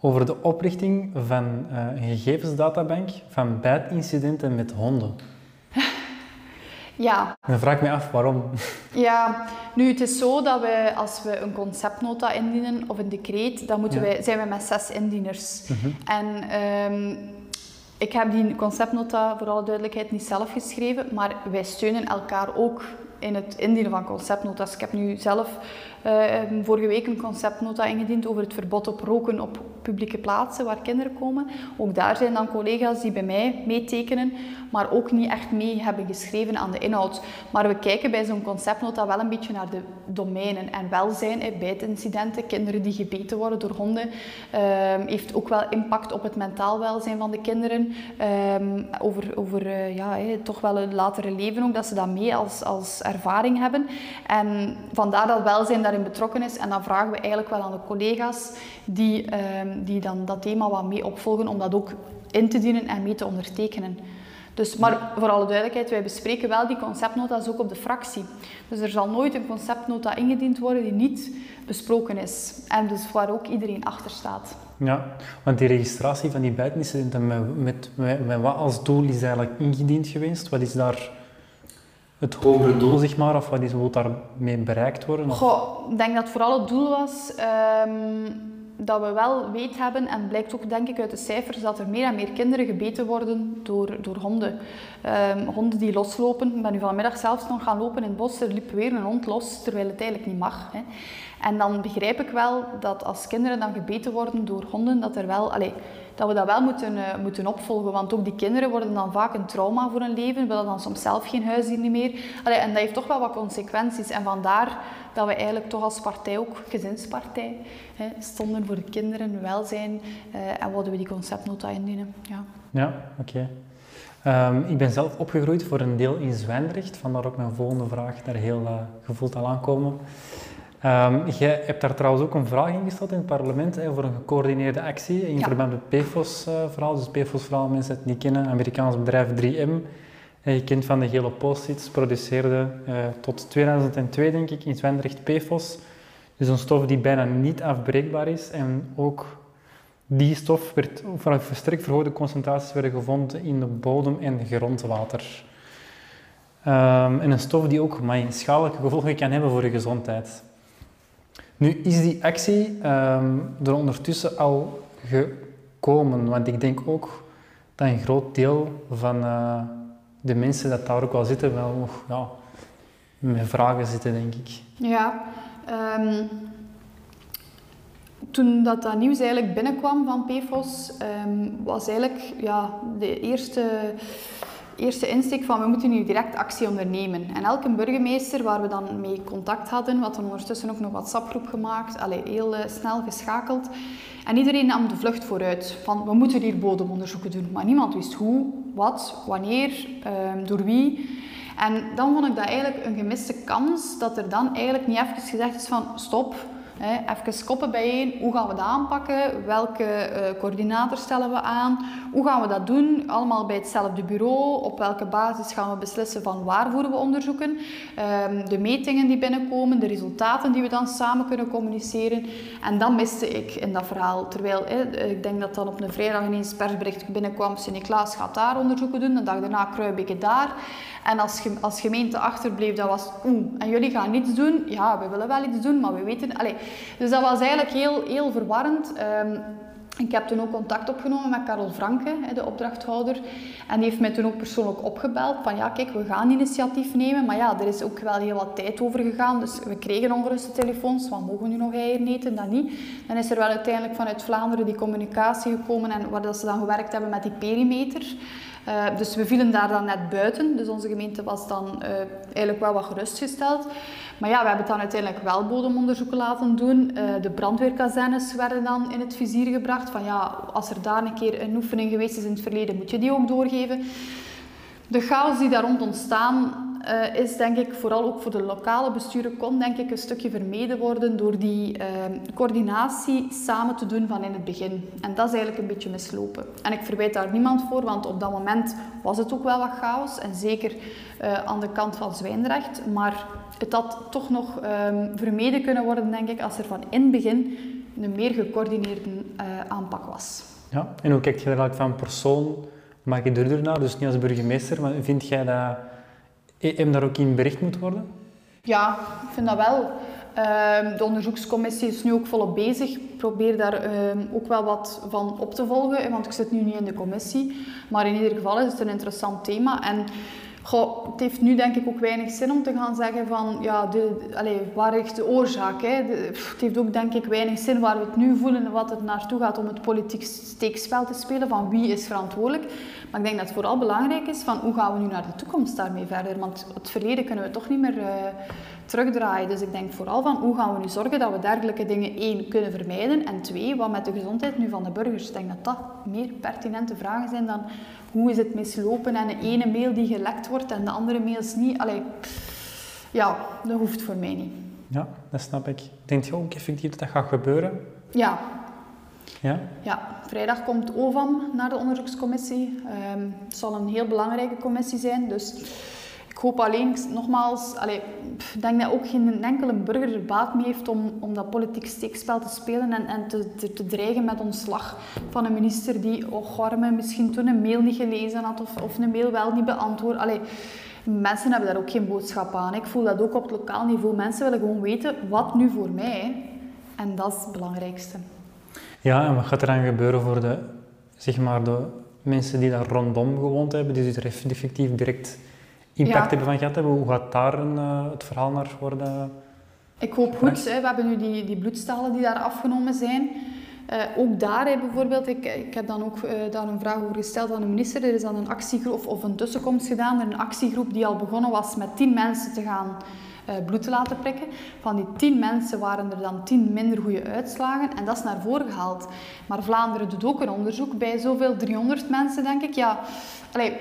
over de oprichting van uh, een gegevensdatabank van bijtincidenten met honden. Ja. Dan vraag ik me af waarom. Ja, nu het is zo dat we als we een conceptnota indienen of een decreet, dan moeten ja. wij, zijn we met zes indieners. Mhm. En um, ik heb die conceptnota voor alle duidelijkheid niet zelf geschreven, maar wij steunen elkaar ook in het indienen van conceptnota's. Ik heb nu zelf uh, vorige week een conceptnota ingediend over het verbod op roken op publieke plaatsen waar kinderen komen. Ook daar zijn dan collega's die bij mij meetekenen, maar ook niet echt mee hebben geschreven aan de inhoud. Maar we kijken bij zo'n conceptnota wel een beetje naar de domeinen en welzijn, hè, bijtincidenten, kinderen die gebeten worden door honden, uh, heeft ook wel impact op het mentaal welzijn van de kinderen. Um, over over uh, ja, toch wel een latere leven ook, dat ze dat mee als, als ervaring hebben. En vandaar dat welzijn daarin betrokken is. En dan vragen we eigenlijk wel aan de collega's die, um, die dan dat thema wat mee opvolgen, om dat ook in te dienen en mee te ondertekenen. Dus, maar voor alle duidelijkheid, wij bespreken wel die conceptnota's ook op de fractie. Dus er zal nooit een conceptnota ingediend worden die niet besproken is. En dus waar ook iedereen achter staat. Ja, want die registratie van die buitenincidenten, met, met, met, met wat als doel is eigenlijk ingediend geweest? Wat is daar het hogere doel, zeg maar, of wat is, wil daarmee bereikt worden? Of? Goh, ik denk dat vooral het doel was um, dat we wel weet hebben, en blijkt ook denk ik uit de cijfers, dat er meer en meer kinderen gebeten worden door, door honden. Um, honden die loslopen. Ik ben nu vanmiddag zelfs nog gaan lopen in het bos, er liep weer een hond los, terwijl het eigenlijk niet mag. Hè. En dan begrijp ik wel dat als kinderen dan gebeten worden door honden, dat, er wel, dat we dat wel moeten, uh, moeten opvolgen. Want ook die kinderen worden dan vaak een trauma voor hun leven, willen dan soms zelf geen huisdier meer. En dat heeft toch wel wat consequenties. En vandaar dat we eigenlijk toch als partij, ook gezinspartij, hè, stonden voor de kinderen, welzijn. Uh, en wilden we die conceptnota indienen. Ja, ja oké. Um, ik ben zelf opgegroeid voor een deel in Zwijndrecht, vandaar ook mijn volgende vraag daar heel uh, gevoeld al aankomen. Um, jij hebt daar trouwens ook een vraag in gesteld in het parlement hè, voor een gecoördineerde actie in Ja. verband met PFOS-verhaal. dus PFOS-verhaal, mensen het niet kennen, Amerikaans bedrijf 3M. Eh, gekend van de gele post-its, produceerde eh, tot 2002 denk ik in Zwijndrecht PFOS. Dus een stof die bijna niet afbreekbaar is en ook die stof werd vanaf versterkt verhoogde concentraties werden gevonden in de bodem en grondwater. Um, en een stof die ook maar schadelijke gevolgen kan hebben voor je gezondheid. Nu is die actie um, er ondertussen al gekomen, want ik denk ook dat een groot deel van uh, de mensen dat daar ook wel zitten, wel nog ja, met vragen zitten, denk ik. Ja, um, toen dat, dat nieuws eigenlijk binnenkwam van PFOS, ehm, was eigenlijk ja, de eerste, eerste insteek van we moeten nu direct actie ondernemen. En elke burgemeester waar we dan mee contact hadden, we hadden ondertussen ook nog een WhatsApp-groep gemaakt, allee, heel eh, snel geschakeld. En iedereen nam de vlucht vooruit van we moeten hier bodemonderzoeken doen. Maar niemand wist hoe, wat, wanneer, ehm, door wie. En dan vond ik dat eigenlijk een gemiste kans dat er dan eigenlijk niet even gezegd is van stop, even koppen bijeen. Hoe gaan we dat aanpakken? Welke uh, coördinator stellen we aan? Hoe gaan we dat doen? Allemaal bij hetzelfde bureau. Op welke basis gaan we beslissen van waar voeren we onderzoeken? Um, de metingen die binnenkomen, de resultaten die we dan samen kunnen communiceren. En dat miste ik in dat verhaal. Terwijl ik denk dat dan op een vrijdag ineens persbericht binnenkwam. Sint-Niklaas gaat daar onderzoeken doen. De dag daarna Kruibeke daar. En als, als gemeente achterbleef, dat was oeh, en jullie gaan niets doen. Ja, we willen wel iets doen, maar we weten... Allez, dus dat was eigenlijk heel, heel verwarrend. Um, ik heb toen ook contact opgenomen met Karel Franke, de opdrachthouder. En die heeft mij toen ook persoonlijk opgebeld van ja, kijk, we gaan initiatief nemen. Maar ja, er is ook wel heel wat tijd over gegaan. Dus we kregen ongeruste telefoons van mogen nu nog eieren eten, dat niet. Dan is er wel uiteindelijk vanuit Vlaanderen die communicatie gekomen en waar dat ze dan gewerkt hebben met die perimeter. Uh, dus we vielen daar dan net buiten. Dus onze gemeente was dan uh, eigenlijk wel wat gerustgesteld. Maar ja, we hebben dan uiteindelijk wel bodemonderzoeken laten doen. Uh, de brandweerkazernes werden dan in het vizier gebracht. Van ja, als er daar een keer een oefening geweest is in het verleden, moet je die ook doorgeven. De chaos die daar rond ontstaan uh, is denk ik vooral ook voor de lokale besturen kon denk ik een stukje vermeden worden door die uh, coördinatie samen te doen van in het begin. En dat is eigenlijk een beetje mislopen. En ik verwijt daar niemand voor, want op dat moment was het ook wel wat chaos en zeker uh, aan de kant van Zwijndrecht. Maar het had toch nog um, vermeden kunnen worden denk ik als er van in het begin een meer gecoördineerde aanpak was. Ja, en hoe kijk je er eigenlijk van persoon, maak je er naar, dus niet als burgemeester, maar vind jij dat hem daar ook in bericht moet worden? Ja, ik vind dat wel. Uh, de onderzoekscommissie is nu ook volop bezig. Ik probeer daar uh, ook wel wat van op te volgen, want ik zit nu niet in de commissie. Maar in ieder geval is het een interessant thema. En goh, het heeft nu denk ik ook weinig zin om te gaan zeggen van ja, de, allez, waar ligt de oorzaak? Hè? Het heeft ook denk ik weinig zin waar we het nu voelen, wat het naartoe gaat om het politiek steekspel te spelen, van wie is verantwoordelijk. Maar ik denk dat het vooral belangrijk is van hoe gaan we nu naar de toekomst daarmee verder. Want het verleden kunnen we toch niet meer uh, terugdraaien. Dus ik denk vooral van hoe gaan we nu zorgen dat we dergelijke dingen één kunnen vermijden. En twee, wat met de gezondheid nu van de burgers. Ik denk dat dat meer pertinente vragen zijn dan hoe is het mislopen en de ene mail die gelekt wordt en de andere mails niet. Allee, ja, dat hoeft voor mij niet. Ja, dat snap ik. Denk je ook effectief dat dat gaat gebeuren? Ja, ja? Ja, vrijdag komt OVAM naar de onderzoekscommissie. Um, het zal een heel belangrijke commissie zijn, dus ik hoop alleen, nogmaals, allee, ik denk dat ook geen enkele burger er baat mee heeft om, om dat politiek steekspel te spelen en, en te, te, te dreigen met ontslag van een minister die, oh arme, misschien toen een mail niet gelezen had of, of een mail wel niet beantwoord. Allee, mensen hebben daar ook geen boodschap aan. Ik voel dat ook op het lokaal niveau. Mensen willen gewoon weten, wat nu voor mij? En dat is het belangrijkste. Ja, en wat gaat er dan gebeuren voor de, zeg maar, de mensen die daar rondom gewoond hebben, die er effectief direct impact ja. hebben van gehad hebben? Hoe gaat daar een, uh, het verhaal naar worden? Ik hoop goed. Hè. We hebben nu die, die bloedstalen die daar afgenomen zijn. Uh, ook daar hè, bijvoorbeeld, ik, ik heb dan ook uh, daar een vraag over gesteld aan de minister. Er is dan een actiegroep of een tussenkomst gedaan. Er een actiegroep die al begonnen was met tien mensen te gaan bloed te laten prikken. Van die tien mensen waren er dan tien minder goede uitslagen en dat is naar voren gehaald. Maar Vlaanderen doet ook een onderzoek bij zoveel 300 mensen, denk ik. Ja, allee,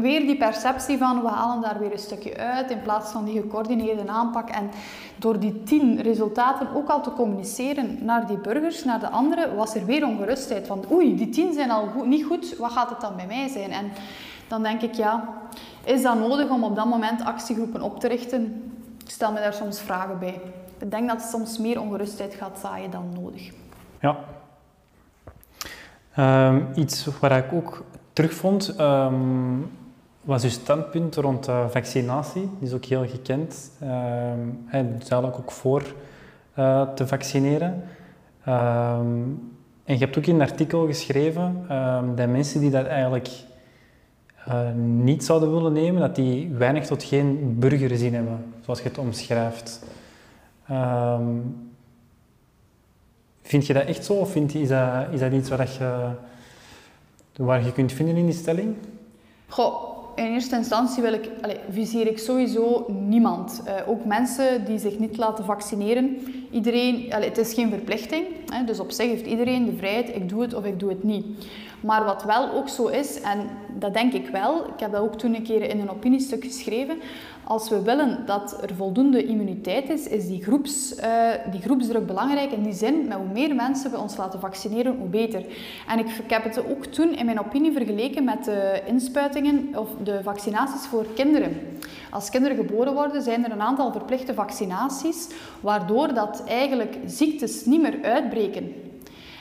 weer die perceptie van we halen daar weer een stukje uit in plaats van die gecoördineerde aanpak. En door die tien resultaten ook al te communiceren naar die burgers, naar de anderen, was er weer ongerustheid. Van oei, die tien zijn al niet goed, wat gaat het dan bij mij zijn? En dan denk ik, ja, is dat nodig om op dat moment actiegroepen op te richten? Stel me daar soms vragen bij. Ik denk dat het soms meer ongerustheid gaat zaaien dan nodig. Ja. Um, iets waar ik ook terugvond, um, was uw standpunt rond uh, vaccinatie. Die is ook heel gekend. Um, hij eigenlijk ook voor uh, te vaccineren. en je hebt ook in een artikel geschreven dat mensen die dat eigenlijk uh, niet zouden willen nemen, dat die weinig tot geen burgerzin hebben, zoals je het omschrijft. Um, Vind je dat echt zo of is, dat, is iets waar, je, waar je kunt vinden in die stelling? Goh, in eerste instantie wil ik, allez, viseer ik sowieso niemand. Uh, ook mensen die zich niet laten vaccineren. Iedereen, allez, het is geen verplichting, hè, dus op zich heeft iedereen de vrijheid, ik doe het of ik doe het niet. Maar wat wel ook zo is, en dat denk ik wel, ik heb dat ook toen een keer in een opiniestuk geschreven, als we willen dat er voldoende immuniteit is, is die, groeps, uh, die groepsdruk belangrijk. In die zin, met hoe meer mensen we ons laten vaccineren, hoe beter. En ik, ik heb het ook toen in mijn opinie vergeleken met de inspuitingen of de vaccinaties voor kinderen. Als kinderen geboren worden, zijn er een aantal verplichte vaccinaties, waardoor dat eigenlijk ziektes niet meer uitbreken.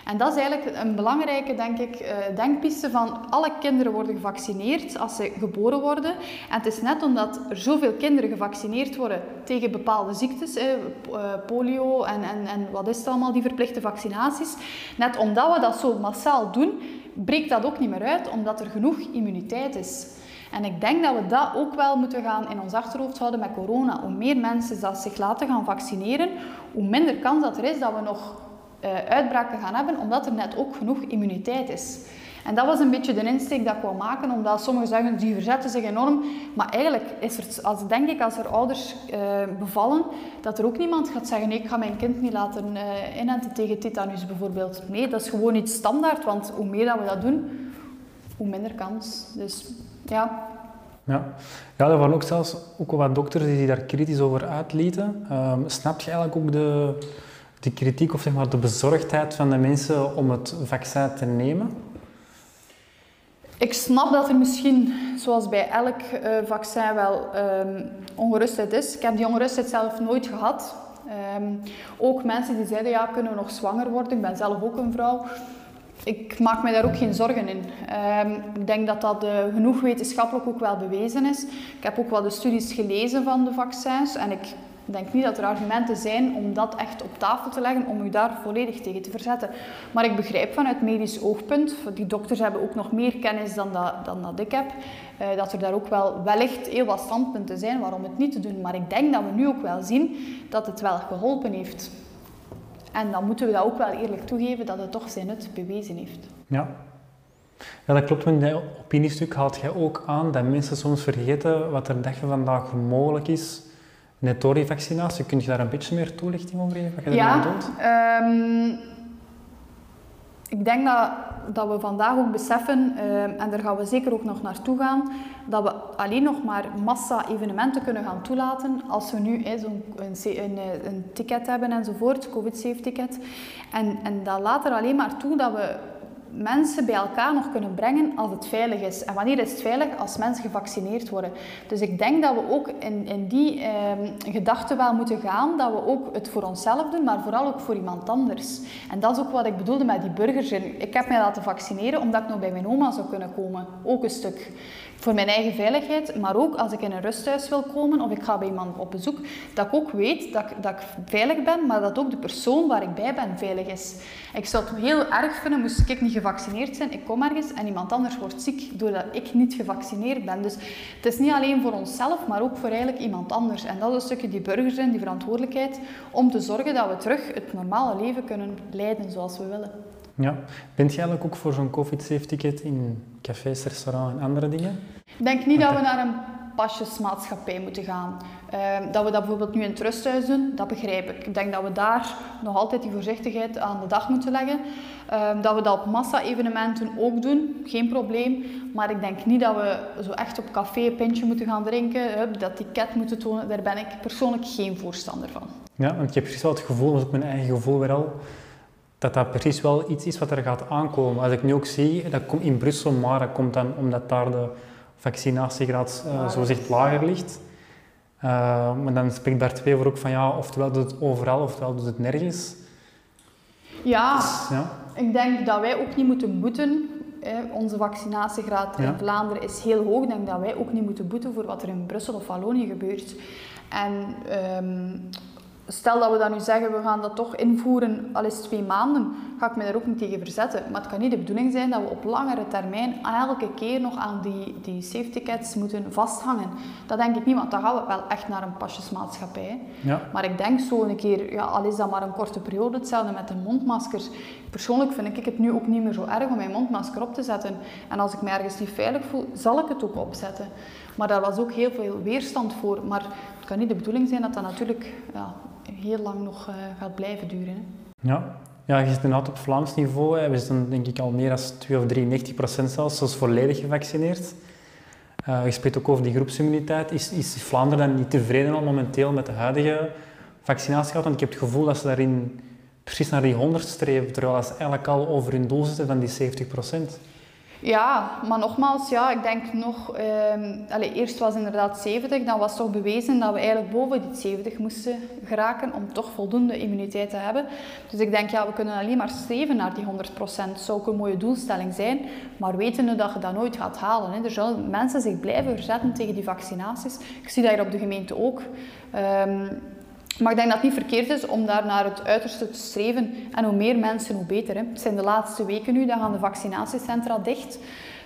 En dat is eigenlijk een belangrijke, denk ik, eh, denkpiste van alle kinderen worden gevaccineerd als ze geboren worden. En het is net omdat er zoveel kinderen gevaccineerd worden tegen bepaalde ziektes, eh, polio en, en, en wat is het allemaal, die verplichte vaccinaties. Net omdat we dat zo massaal doen, breekt dat ook niet meer uit, omdat er genoeg immuniteit is. En ik denk dat we dat ook wel moeten gaan in ons achterhoofd houden met corona. Hoe meer mensen zich laten gaan vaccineren, hoe minder kans dat er is dat we nog uitbraken gaan hebben, omdat er net ook genoeg immuniteit is. En dat was een beetje de insteek dat ik wou maken, omdat sommigen zeggen, die verzetten zich enorm. Maar eigenlijk is er, als, denk ik, als er ouders uh, bevallen, dat er ook niemand gaat zeggen, ik ga mijn kind niet laten uh, inenten tegen tetanus bijvoorbeeld. Nee, dat is gewoon iets standaard, want hoe meer dat we dat doen, hoe minder kans. Dus ja, ja. ja, er waren ook zelfs ook wat dokters die daar kritisch over uitlieten. Um, snap je eigenlijk ook de, de kritiek of zeg maar de bezorgdheid van de mensen om het vaccin te nemen? Ik snap dat er misschien, zoals bij elk uh, vaccin, wel um, ongerustheid is. Ik heb die ongerustheid zelf nooit gehad. Um, ook mensen die zeiden, ja, kunnen we nog zwanger worden? Ik ben zelf ook een vrouw. Ik maak me daar ook geen zorgen in. Um, ik denk dat dat uh, genoeg wetenschappelijk ook wel bewezen is. Ik heb ook wel de studies gelezen van de vaccins en ik ik denk niet dat er argumenten zijn om dat echt op tafel te leggen, om u daar volledig tegen te verzetten. Maar ik begrijp vanuit medisch oogpunt, die dokters hebben ook nog meer kennis dan dat, dan dat ik heb, eh, dat er daar ook wel wellicht heel wat standpunten zijn waarom het niet te doen. Maar ik denk dat we nu ook wel zien dat het wel geholpen heeft. En dan moeten we dat ook wel eerlijk toegeven dat het toch zijn nut bewezen heeft. Ja. Ja, dat klopt. In dat opiniestuk haalt jij ook aan dat mensen soms vergeten wat er vandaag mogelijk is Net door die vaccinatie, kun je daar een beetje meer toelichting over geven? Wat je ja, um, ik denk dat, dat we vandaag ook beseffen, um, en daar gaan we zeker ook nog naartoe gaan, dat we alleen nog maar massa-evenementen kunnen gaan toelaten als we nu zo'n een, een, een, ticket hebben enzovoort, COVID-safe-ticket. En, en dat laat er alleen maar toe dat we mensen bij elkaar nog kunnen brengen als het veilig is. En wanneer is het veilig? Als mensen gevaccineerd worden. Dus ik denk dat we ook in, in die eh, gedachte wel moeten gaan, dat we ook het voor onszelf doen, maar vooral ook voor iemand anders. En dat is ook wat ik bedoelde met die burgers. Ik heb mij laten vaccineren omdat ik nog bij mijn oma zou kunnen komen. Ook een stuk voor mijn eigen veiligheid, maar ook als ik in een rusthuis wil komen of ik ga bij iemand op bezoek, dat ik ook weet dat, dat ik veilig ben, maar dat ook de persoon waar ik bij ben veilig is. Ik zou het heel erg vinden, moest ik niet gevaccineerd zijn, ik kom ergens en iemand anders wordt ziek doordat ik niet gevaccineerd ben. Dus het is niet alleen voor onszelf, maar ook voor eigenlijk iemand anders. En dat is een stukje die burgers zijn, die verantwoordelijkheid, om te zorgen dat we terug het normale leven kunnen leiden zoals we willen. Ja. Bent je eigenlijk ook voor zo'n COVID-safe ticket in cafés, restaurants en andere dingen? Ik denk niet dat we naar een pasjesmaatschappij moeten gaan. Uh, dat we dat bijvoorbeeld nu in het rusthuis doen, dat begrijp ik. Ik denk dat we daar nog altijd die voorzichtigheid aan de dag moeten leggen. Uh, dat we dat op massa-evenementen ook doen, geen probleem. Maar ik denk niet dat we zo echt op café een pintje moeten gaan drinken, dat ticket moeten tonen. Daar ben ik persoonlijk geen voorstander van. Ja, want ik heb precies wel het gevoel, dat is ook mijn eigen gevoel weer al, dat dat precies wel iets is wat er gaat aankomen. Als ik nu ook zie, dat komt in Brussel, maar dat komt dan omdat daar de vaccinatiegraad uh, zo zegt lager ligt. Uh, maar dan spreekt Bart Wever ook van ja, oftewel doet het overal, oftewel doet het nergens. Ja, dus, ja. ik denk dat wij ook niet moeten boeten. Hè. Onze vaccinatiegraad in Vlaanderen is heel hoog. Ik denk dat wij ook niet moeten boeten voor wat er in Brussel of Wallonië gebeurt. En um, stel dat we dan nu zeggen, we gaan dat toch invoeren al eens twee maanden, ga ik me daar ook niet tegen verzetten. Maar het kan niet de bedoeling zijn dat we op langere termijn elke keer nog aan die, die safe tickets moeten vasthangen. Dat denk ik niet, want dan gaan we wel echt naar een pasjesmaatschappij. Ja. Maar ik denk zo een keer, ja, al is dat maar een korte periode, hetzelfde met de mondmaskers. Persoonlijk vind ik het nu ook niet meer zo erg om mijn mondmasker op te zetten. En als ik me ergens niet veilig voel, zal ik het ook opzetten. Maar daar was ook heel veel weerstand voor. Maar het kan niet de bedoeling zijn dat dat natuurlijk ja, heel lang nog uh, gaat blijven duren. Ja. ja, je zit inderdaad op Vlaams niveau. We zitten denk ik al meer dan 2 of 93 procent zelfs, zelfs volledig gevaccineerd. Uh, je spreekt ook over die groepsimmuniteit. Is, is Vlaanderen dan niet tevreden al momenteel met de huidige vaccinatiegraad? Want ik heb het gevoel dat ze daarin precies naar die 100 streven, terwijl ze eigenlijk al over hun doel zitten van die 70 procent. Ja, maar nogmaals, ja, ik denk nog... Um, allez, eerst was inderdaad 70, dan was toch bewezen dat we eigenlijk boven die 70 moesten geraken om toch voldoende immuniteit te hebben. Dus ik denk, ja, we kunnen alleen maar streven naar die 100%. Dat zou ook een mooie doelstelling zijn, maar wetende dat je dat nooit gaat halen. Hè. Er zullen mensen zich blijven verzetten tegen die vaccinaties. Ik zie dat hier op de gemeente ook. Um, maar ik denk dat het niet verkeerd is om daar naar het uiterste te streven. En hoe meer mensen, hoe beter. Hè. Het zijn de laatste weken nu, dan gaan de vaccinatiecentra dicht.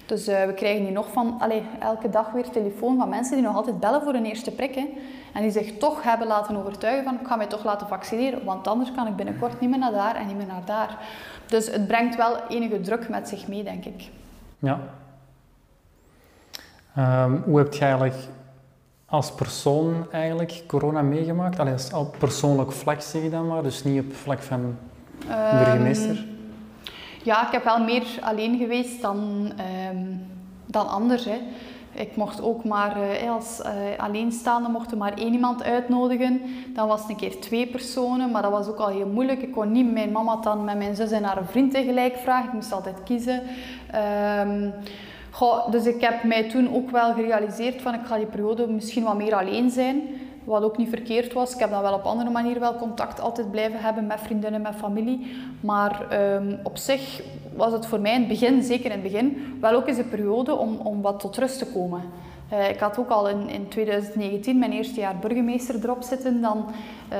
Dus uh, we krijgen hier nog van allee, elke dag weer telefoon van mensen die nog altijd bellen voor een eerste prik. Hè. En die zich toch hebben laten overtuigen van ik ga mij toch laten vaccineren. Want anders kan ik binnenkort niet meer naar daar en niet meer naar daar. Dus het brengt wel enige druk met zich mee, denk ik. Ja. Um, hoe heb je eigenlijk als persoon eigenlijk corona meegemaakt? Alleen op persoonlijk vlak zeg je dan maar, dus niet op vlak van um, burgemeester? Ja, ik heb wel meer alleen geweest dan, um, dan anders. Hè. Ik mocht ook maar uh, als uh, alleenstaande mochten maar één iemand uitnodigen. Dan was het een keer twee personen, maar dat was ook al heel moeilijk. Ik kon niet mijn mama dan met mijn zus en haar vriend tegelijk vragen. Ik moest altijd kiezen. Um, Dus ik heb mij toen ook wel gerealiseerd van ik ga die periode misschien wat meer alleen zijn. Wat ook niet verkeerd was. Ik heb dan wel op andere manier wel contact altijd blijven hebben met vriendinnen, met familie. Maar um, op zich was het voor mij in het begin, zeker in het begin, wel ook eens een periode om, om wat tot rust te komen. Uh, ik had ook al in, in 2019 mijn eerste jaar burgemeester erop zitten, dan uh,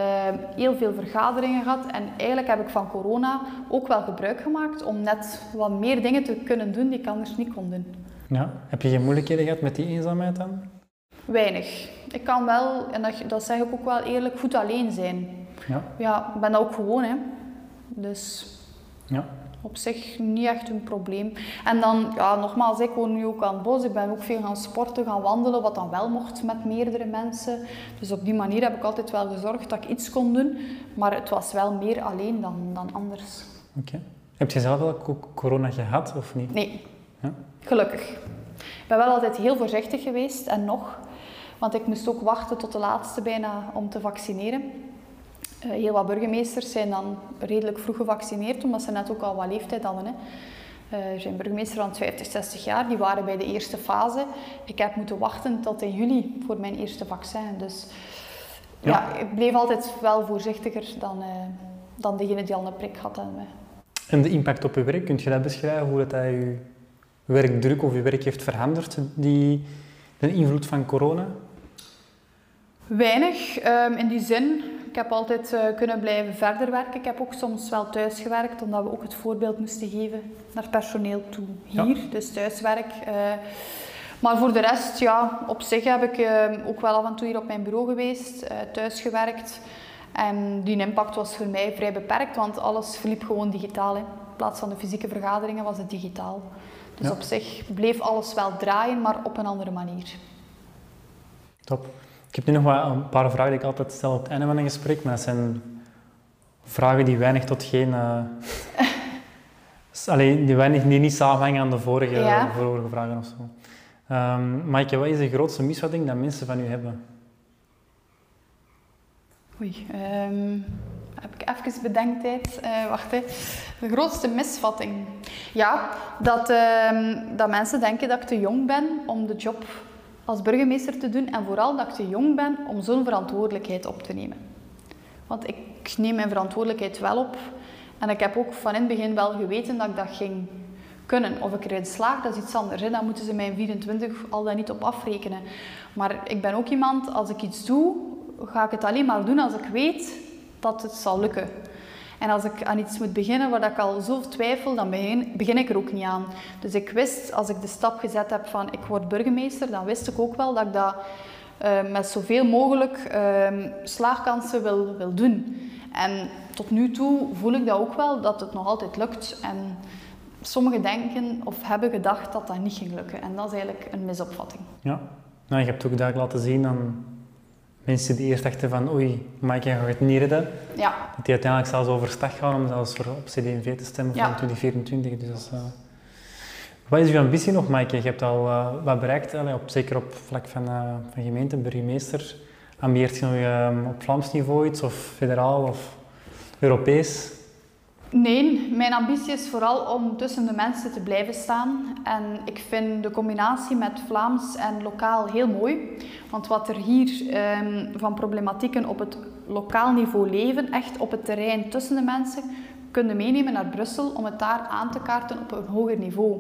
heel veel vergaderingen gehad. En eigenlijk heb ik van corona ook wel gebruik gemaakt om net wat meer dingen te kunnen doen die ik anders niet kon doen. Ja. Heb je geen moeilijkheden gehad met die eenzaamheid dan? Weinig. Ik kan wel, en dat, dat zeg ik ook wel eerlijk, goed alleen zijn. Ja. Ja, ik ben dat ook gewoon, hè. Dus... Ja op zich niet echt een probleem. En dan, ja, nogmaals, ik woon nu ook aan het bos. Ik ben ook veel gaan sporten, gaan wandelen, wat dan wel mocht met meerdere mensen. Dus op die manier heb ik altijd wel gezorgd dat ik iets kon doen. Maar het was wel meer alleen dan, dan anders. Oké. Heb je zelf wel corona gehad of niet? Nee. Ja? Gelukkig. Ik ben wel altijd heel voorzichtig geweest en nog. Want ik moest ook wachten tot de laatste bijna om te vaccineren. Uh, heel wat burgemeesters zijn dan redelijk vroeg gevaccineerd, omdat ze net ook al wat leeftijd hadden. Hè. Uh, er zijn burgemeesters van 50, 60 jaar, die waren bij de eerste fase. Ik heb moeten wachten tot in juli voor mijn eerste vaccin. Dus ja, ja ik bleef altijd wel voorzichtiger dan, uh, dan degene die al een prik had dan mij. En de impact op je werk, kun je dat beschrijven? Hoe dat je werkdruk of je werk heeft veranderd, die, de invloed van corona? Weinig. Um, in die zin, ik heb altijd uh, kunnen blijven verder werken. Ik heb ook soms wel thuis gewerkt, omdat we ook het voorbeeld moesten geven naar personeel toe hier. Ja. Dus thuiswerk. Uh, maar voor de rest, ja, op zich heb ik uh, ook wel af en toe hier op mijn bureau geweest, thuis gewerkt. En die impact was voor mij vrij beperkt, want alles verliep gewoon digitaal. Hè. In plaats van de fysieke vergaderingen was het digitaal. Dus ja. op zich bleef alles wel draaien, maar op een andere manier. Top. Ik heb nu nog wel een paar vragen die ik altijd stel op het einde van een gesprek, maar dat zijn vragen die weinig tot geen... Uh, alleen die, weinig, die niet samenhangen aan de vorige, ja. vorige vragen of zo. Um, wel eens de grootste misvatting dat mensen van u hebben? Oei, um, heb ik even bedenktijd. Uh, wacht, hè. de grootste misvatting. Ja, dat, uh, dat mensen denken dat ik te jong ben om de job als burgemeester te doen en vooral dat ik te jong ben om zo'n verantwoordelijkheid op te nemen. Want ik neem mijn verantwoordelijkheid wel op en ik heb ook van in het begin wel geweten dat ik dat ging kunnen. Of ik erin slaag, dat is iets anders. Hè. Dan moeten ze mijn 24 al dan niet op afrekenen. Maar ik ben ook iemand, als ik iets doe, ga ik het alleen maar doen als ik weet dat het zal lukken. En als ik aan iets moet beginnen waar ik al zo twijfel, dan begin, begin ik er ook niet aan. Dus ik wist, als ik de stap gezet heb van ik word burgemeester, dan wist ik ook wel dat ik dat uh, met zoveel mogelijk uh, slaagkansen wil, wil doen. En tot nu toe voel ik dat ook wel, dat het nog altijd lukt. En sommigen denken of hebben gedacht dat dat niet ging lukken. En dat is eigenlijk een misopvatting. Ja, nou, je hebt ook duidelijk laten zien aan mensen die eerst dachten van oei, Maaike gaat het niet redden. Ja. Dat die uiteindelijk zelfs overstag gaan om zelfs voor op CD&V te stemmen Ja. van 2024. Dus dat is, eh, Wat is uw ambitie nog, Maaike? Je hebt al eh, wat bereikt, allee, op, zeker op vlak van, eh, van gemeente, burgemeester. Ambieert je nog eh, op Vlaams niveau iets, of federaal, of Europees? Nee, mijn ambitie is vooral om tussen de mensen te blijven staan. En ik vind de combinatie met Vlaams en lokaal heel mooi. Want wat er hier ehm, van problematieken op het lokaal niveau leven, echt op het terrein tussen de mensen, kunnen meenemen naar Brussel om het daar aan te kaarten op een hoger niveau.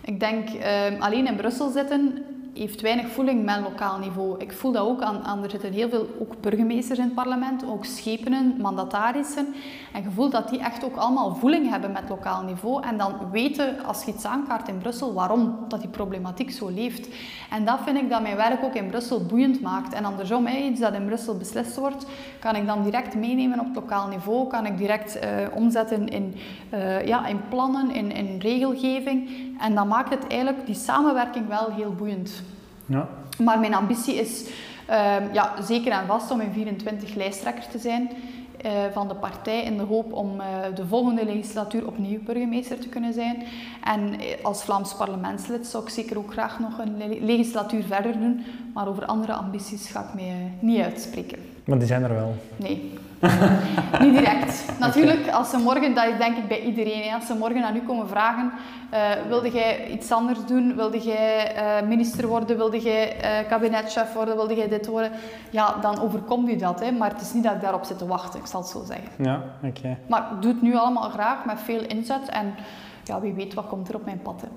Ik denk, ehm, alleen in Brussel zitten heeft weinig voeling met lokaal niveau. Ik voel dat ook aan, aan er zitten heel veel ook burgemeesters in het parlement, ook schepenen, mandatarissen. En je dat die echt ook allemaal voeling hebben met lokaal niveau. En dan weten, als je iets aankaart in Brussel, waarom dat die problematiek zo leeft. En dat vind ik dat mijn werk ook in Brussel boeiend maakt. En andersom, iets dat in Brussel beslist wordt, kan ik dan direct meenemen op lokaal niveau. Kan ik direct eh, omzetten in, eh, ja, in plannen, in, in regelgeving. En dan maakt het eigenlijk die samenwerking wel heel boeiend. Ja. Maar mijn ambitie is ehm, ja, zeker en vast om in 24 lijsttrekker te zijn eh, van de partij in de hoop om eh, de volgende legislatuur opnieuw burgemeester te kunnen zijn. En eh, als Vlaams parlementslid zou ik zeker ook graag nog een le- legislatuur verder doen, maar over andere ambities ga ik mij niet uitspreken. Maar die zijn er wel. Nee, niet direct. Natuurlijk, als ze morgen, dat is denk ik bij iedereen, als ze morgen aan u komen vragen, eh, wilde jij iets anders doen, wilde jij eh, minister worden, wilde jij eh, kabinetchef worden, wilde jij dit worden, ja, dan overkomt u dat. Hè. Maar het is niet dat ik daarop zit te wachten, ik zal het zo zeggen. Ja, oké. Maar ik doe het nu allemaal graag, met veel inzet en ja, wie weet wat komt er op mijn pad. Hè.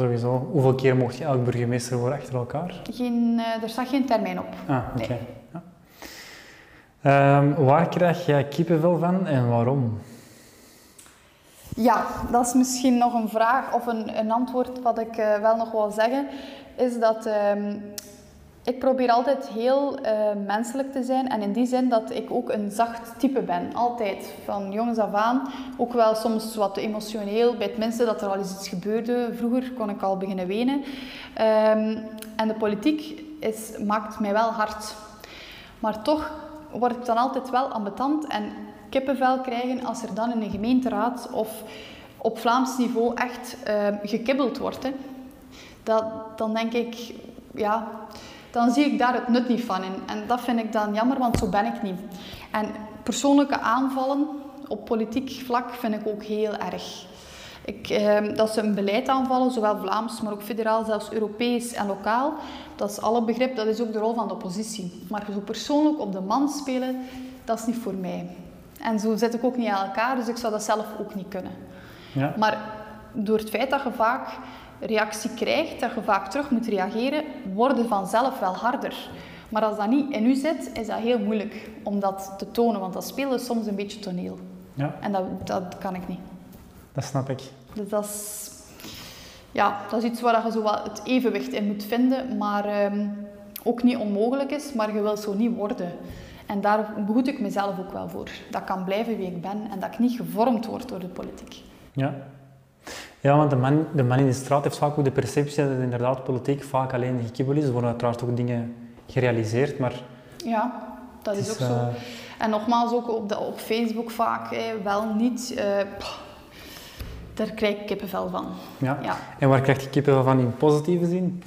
Sowieso. Hoeveel keer mocht je elk burgemeester worden achter elkaar? Geen, er staat geen termijn op. Ah, oké. Nee. Ehm, waar krijg jij kippenvel van en waarom? Ja, dat is misschien nog een vraag of een, een antwoord wat ik eh, wel nog wil zeggen. Is dat ehm, ik probeer altijd heel eh, menselijk te zijn. En in die zin dat ik ook een zacht type ben. Altijd. Van jongs af aan. Ook wel soms wat emotioneel. Bij het minste dat er al eens iets gebeurde. Vroeger kon ik al beginnen wenen. Ehm, en de politiek is, maakt mij wel hard. Maar toch word ik dan altijd wel ambetant en kippenvel krijgen als er dan in een gemeenteraad of op Vlaams niveau echt ehm, gekibbeld wordt. Hè. Dat, dan denk ik, ja, dan zie ik daar het nut niet van in. En dat vind ik dan jammer, want zo ben ik niet. En persoonlijke aanvallen op politiek vlak vind ik ook heel erg. Ik, eh, dat ze een beleid aanvallen, zowel Vlaams, maar ook federaal, zelfs Europees en lokaal. Dat is alle begrip, dat is ook de rol van de oppositie. Maar zo persoonlijk op de man spelen, dat is niet voor mij. En zo zit ik ook niet aan elkaar, dus ik zou dat zelf ook niet kunnen. Ja. Maar door het feit dat je vaak reactie krijgt, dat je vaak terug moet reageren, worden vanzelf wel harder. Maar als dat niet in u zit, is dat heel moeilijk om dat te tonen, want dat spelen is soms een beetje toneel. ja, En dat, dat kan ik niet. Dat snap ik. Dus dat is, ja, dat is iets waar je zo wat het evenwicht in moet vinden, maar ehm, ook niet onmogelijk is, maar je wilt zo niet worden. En daar behoed ik mezelf ook wel voor. Dat kan blijven wie ik ben en dat ik niet gevormd word door de politiek. Ja. Ja, want de man, de man in de straat heeft vaak ook de perceptie dat inderdaad politiek vaak alleen gekibbel is. Er worden uiteraard ook dingen gerealiseerd, maar Ja, dat is ook zo. eh, En nogmaals, ook op, de, op Facebook vaak, wel niet. eh, daar krijg ik kippenvel van. ja. Ja. En waar krijg je kippenvel van in positieve zin?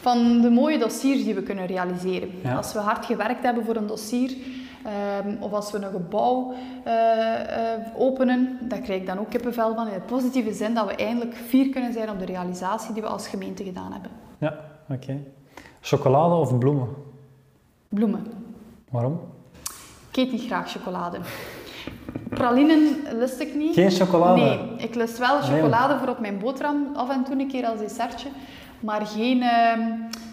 Van de mooie dossiers die we kunnen realiseren. Ja. Als we hard gewerkt hebben voor een dossier, ehm, of als we een gebouw eh, eh, openen, daar krijg ik dan ook kippenvel van. In de positieve zin dat we eindelijk fier kunnen zijn op de realisatie die we als gemeente gedaan hebben. Ja, oké. Chocolade of bloemen? Bloemen. Waarom? Ik eet niet graag chocolade. Pralinen lust ik niet. Geen chocolade? Nee, ik lust wel Nee, chocolade voor op mijn boterham af en toe een keer als dessertje. Maar geen, ehm,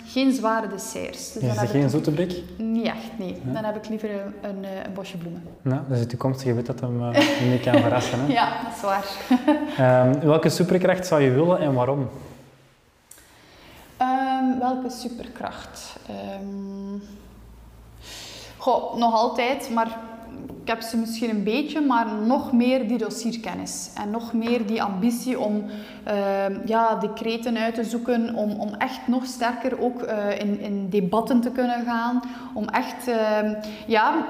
geen zware desserts. Dus Is heb geen zoete blik? niet echt, nee. Dan heb ik liever een, een, eh, een bosje bloemen. Nou, dus de toekomstige weet dat hem uh, niet kan verrassen. Hè? Ja, dat is waar. Ehm, welke superkracht zou je willen en waarom? Ehm, welke superkracht? Ehm, goh, nog altijd, maar ik heb ze misschien een beetje, maar nog meer die dossierkennis. En nog meer die ambitie om ehm, ja, decreten uit te zoeken, om, om echt nog sterker ook eh, in, in debatten te kunnen gaan. Om echt, ehm, ja,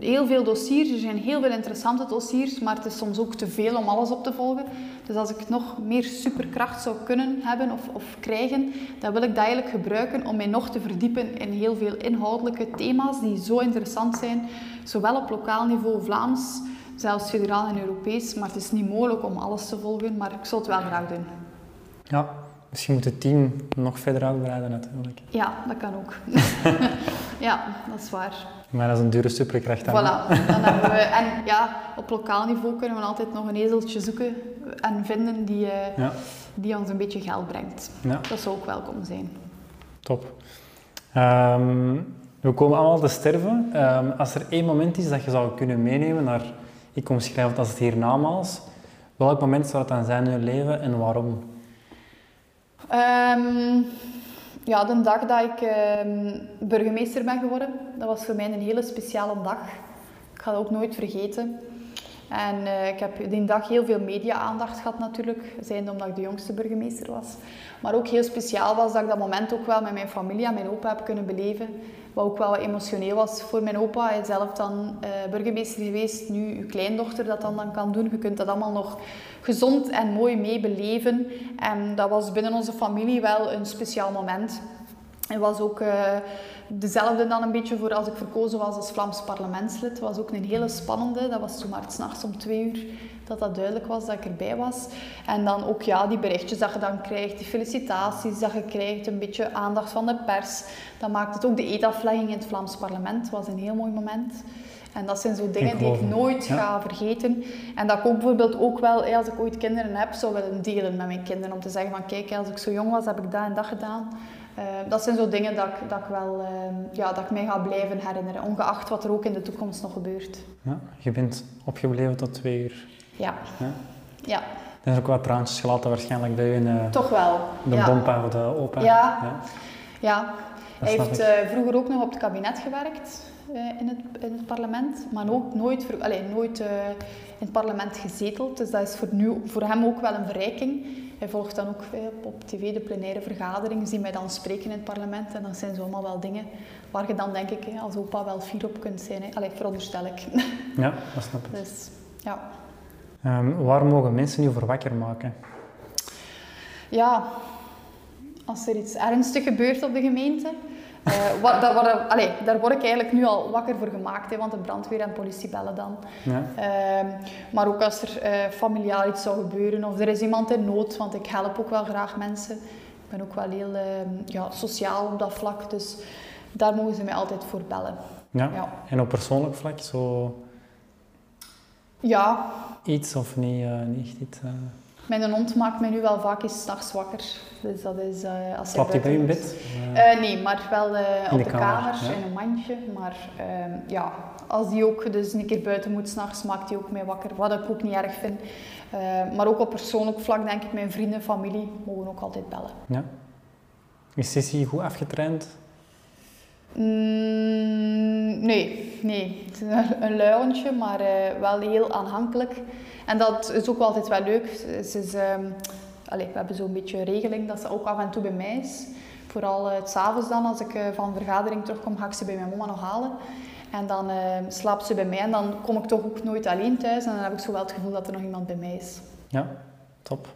heel veel dossiers. Er zijn heel veel interessante dossiers, maar het is soms ook te veel om alles op te volgen. Dus als ik nog meer superkracht zou kunnen hebben of, of krijgen, dan wil ik dat eigenlijk gebruiken om mij nog te verdiepen in heel veel inhoudelijke thema's die zo interessant zijn, zowel op lokaal niveau Vlaams, zelfs federaal en Europees. Maar het is niet mogelijk om alles te volgen, maar ik zou het wel graag doen. Ja, misschien moet het team nog verder uitbreiden natuurlijk. Ja, dat kan ook. ja, dat is waar. Maar dat is een dure superkracht. dan? Voilà, dan hebben we, en ja, op lokaal niveau kunnen we altijd nog een ezeltje zoeken en vinden die, eh, Ja, die ons een beetje geld brengt. ja, Dat zou ook welkom zijn. top. Ehm, we komen allemaal te sterven. Ehm, als er één moment is dat je zou kunnen meenemen naar, ik omschrijf het als het hiernamaals, welk moment zou het dan zijn in je leven en waarom? Ehm, ja, de dag dat ik ehm, burgemeester ben geworden, dat was voor mij een hele speciale dag. Ik ga dat ook nooit vergeten. En eh, ik heb die dag heel veel media-aandacht gehad natuurlijk, zijnde omdat ik de jongste burgemeester was. Maar ook heel speciaal was dat ik dat moment ook wel met mijn familie en mijn opa heb kunnen beleven. Wat ook wel emotioneel was voor mijn opa. Hij is zelf dan eh, burgemeester geweest, nu uw kleindochter dat dan, dan kan doen. Je kunt dat allemaal nog gezond en mooi mee beleven. En dat was binnen onze familie wel een speciaal moment. Het was ook eh, dezelfde dan een beetje voor als ik verkozen was als Vlaams parlementslid. Het was ook een hele spannende. Dat was toen maar s'nachts om twee uur dat dat duidelijk was dat ik erbij was. En dan ook ja, die berichtjes dat je dan krijgt, die felicitaties dat je krijgt, een beetje aandacht van de pers. Dat maakt het ook de eetaflegging in het Vlaams parlement. was een heel mooi moment. En dat zijn zo dingen die ik nooit Ja. ga vergeten. En dat ik ook bijvoorbeeld ook wel, als ik ooit kinderen heb, zou willen delen met mijn kinderen. Om te zeggen van kijk, als ik zo jong was, heb ik dat en dat gedaan. Eh, dat zijn zo dingen dat ik, dat ik wel, eh, ja, dat ik mij ga blijven herinneren. Ongeacht wat er ook in de toekomst nog gebeurt. Ja, je bent opgebleven tot twee uur. Ja. Ja. Ja, Er zijn ook wat traantjes gelaten waarschijnlijk bij in eh, toch wel. de ja. bompa of de opa. Ja. ja. Hij heeft eh, vroeger ook nog op het kabinet gewerkt eh, in, het, in het parlement, maar ook nooit, allee, nooit in het parlement gezeteld. Dus dat is voor, nu, voor hem ook wel een verrijking. Hij volgt dan ook eh, op, tv de plenaire vergaderingen, zien mij dan spreken in het parlement. En dat zijn zo allemaal wel dingen waar je dan denk ik als opa wel fier op kunt zijn. Hè. Allee, veronderstel ik. ja, dat snap ik. dus ja. Ehm, waar mogen mensen u voor wakker maken? Ja, als er iets ernstig gebeurt op de gemeente, eh, wat, daar, word- allee, daar word ik eigenlijk nu al wakker voor gemaakt, hè, want de brandweer en politie bellen dan. Ja. Ehm, maar ook als er eh, familiaal iets zou gebeuren of er is iemand in nood, want ik help ook wel graag mensen. Ik ben ook wel heel ehm, ja, sociaal op dat vlak, dus daar mogen ze mij altijd voor bellen. Ja. Ja, En op persoonlijk vlak, zo ja iets of niet, eh, niet iets? eh mijn hond maakt mij nu wel vaak eens 's nachts wakker. Dus dat is eh, als hij Slaapt hij bij in bed? Eh, nee, maar wel In op de de kamer, kamer, ja. in een mandje. Maar ehm, ja, als die ook dus een keer buiten moet s'nachts, maakt hij ook mij wakker. Wat ik ook niet erg vind. Maar ook op persoonlijk vlak denk ik, mijn vrienden, familie mogen ook altijd bellen. ja. Is Sissy goed afgetraind? Mm, nee, nee. Het is een, luiertje, maar eh, wel heel aanhankelijk. En dat is ook altijd wel leuk. Ze is, ehm, allee, we hebben zo'n beetje regeling dat ze ook af en toe bij mij is. Vooral uh, s s'avonds dan, als ik eh, van een vergadering terugkom, ga ik ze bij mijn mama nog halen. En dan eh, slaapt ze bij mij en dan kom ik toch ook nooit alleen thuis. En dan heb ik zo wel het gevoel dat er nog iemand bij mij is. Ja, top.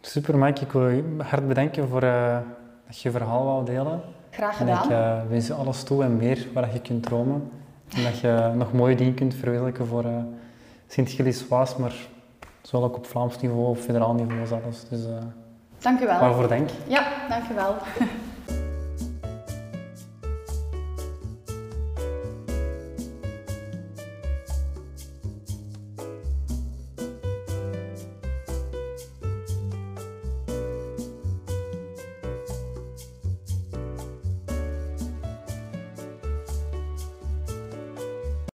Super, Mike. Ik wil je hard bedanken voor eh, dat je je verhaal wou delen. Graag En ik gedaan. eh, wens je alles toe en meer waar je kunt dromen. En dat je nog mooie dingen kunt verwezenlijken voor eh Sint-Gilles-Waas, maar zowel ook op Vlaams niveau, op federaal niveau zelfs. Dus eh, Dank u wel. waarvoor dank. Ja, dank u wel.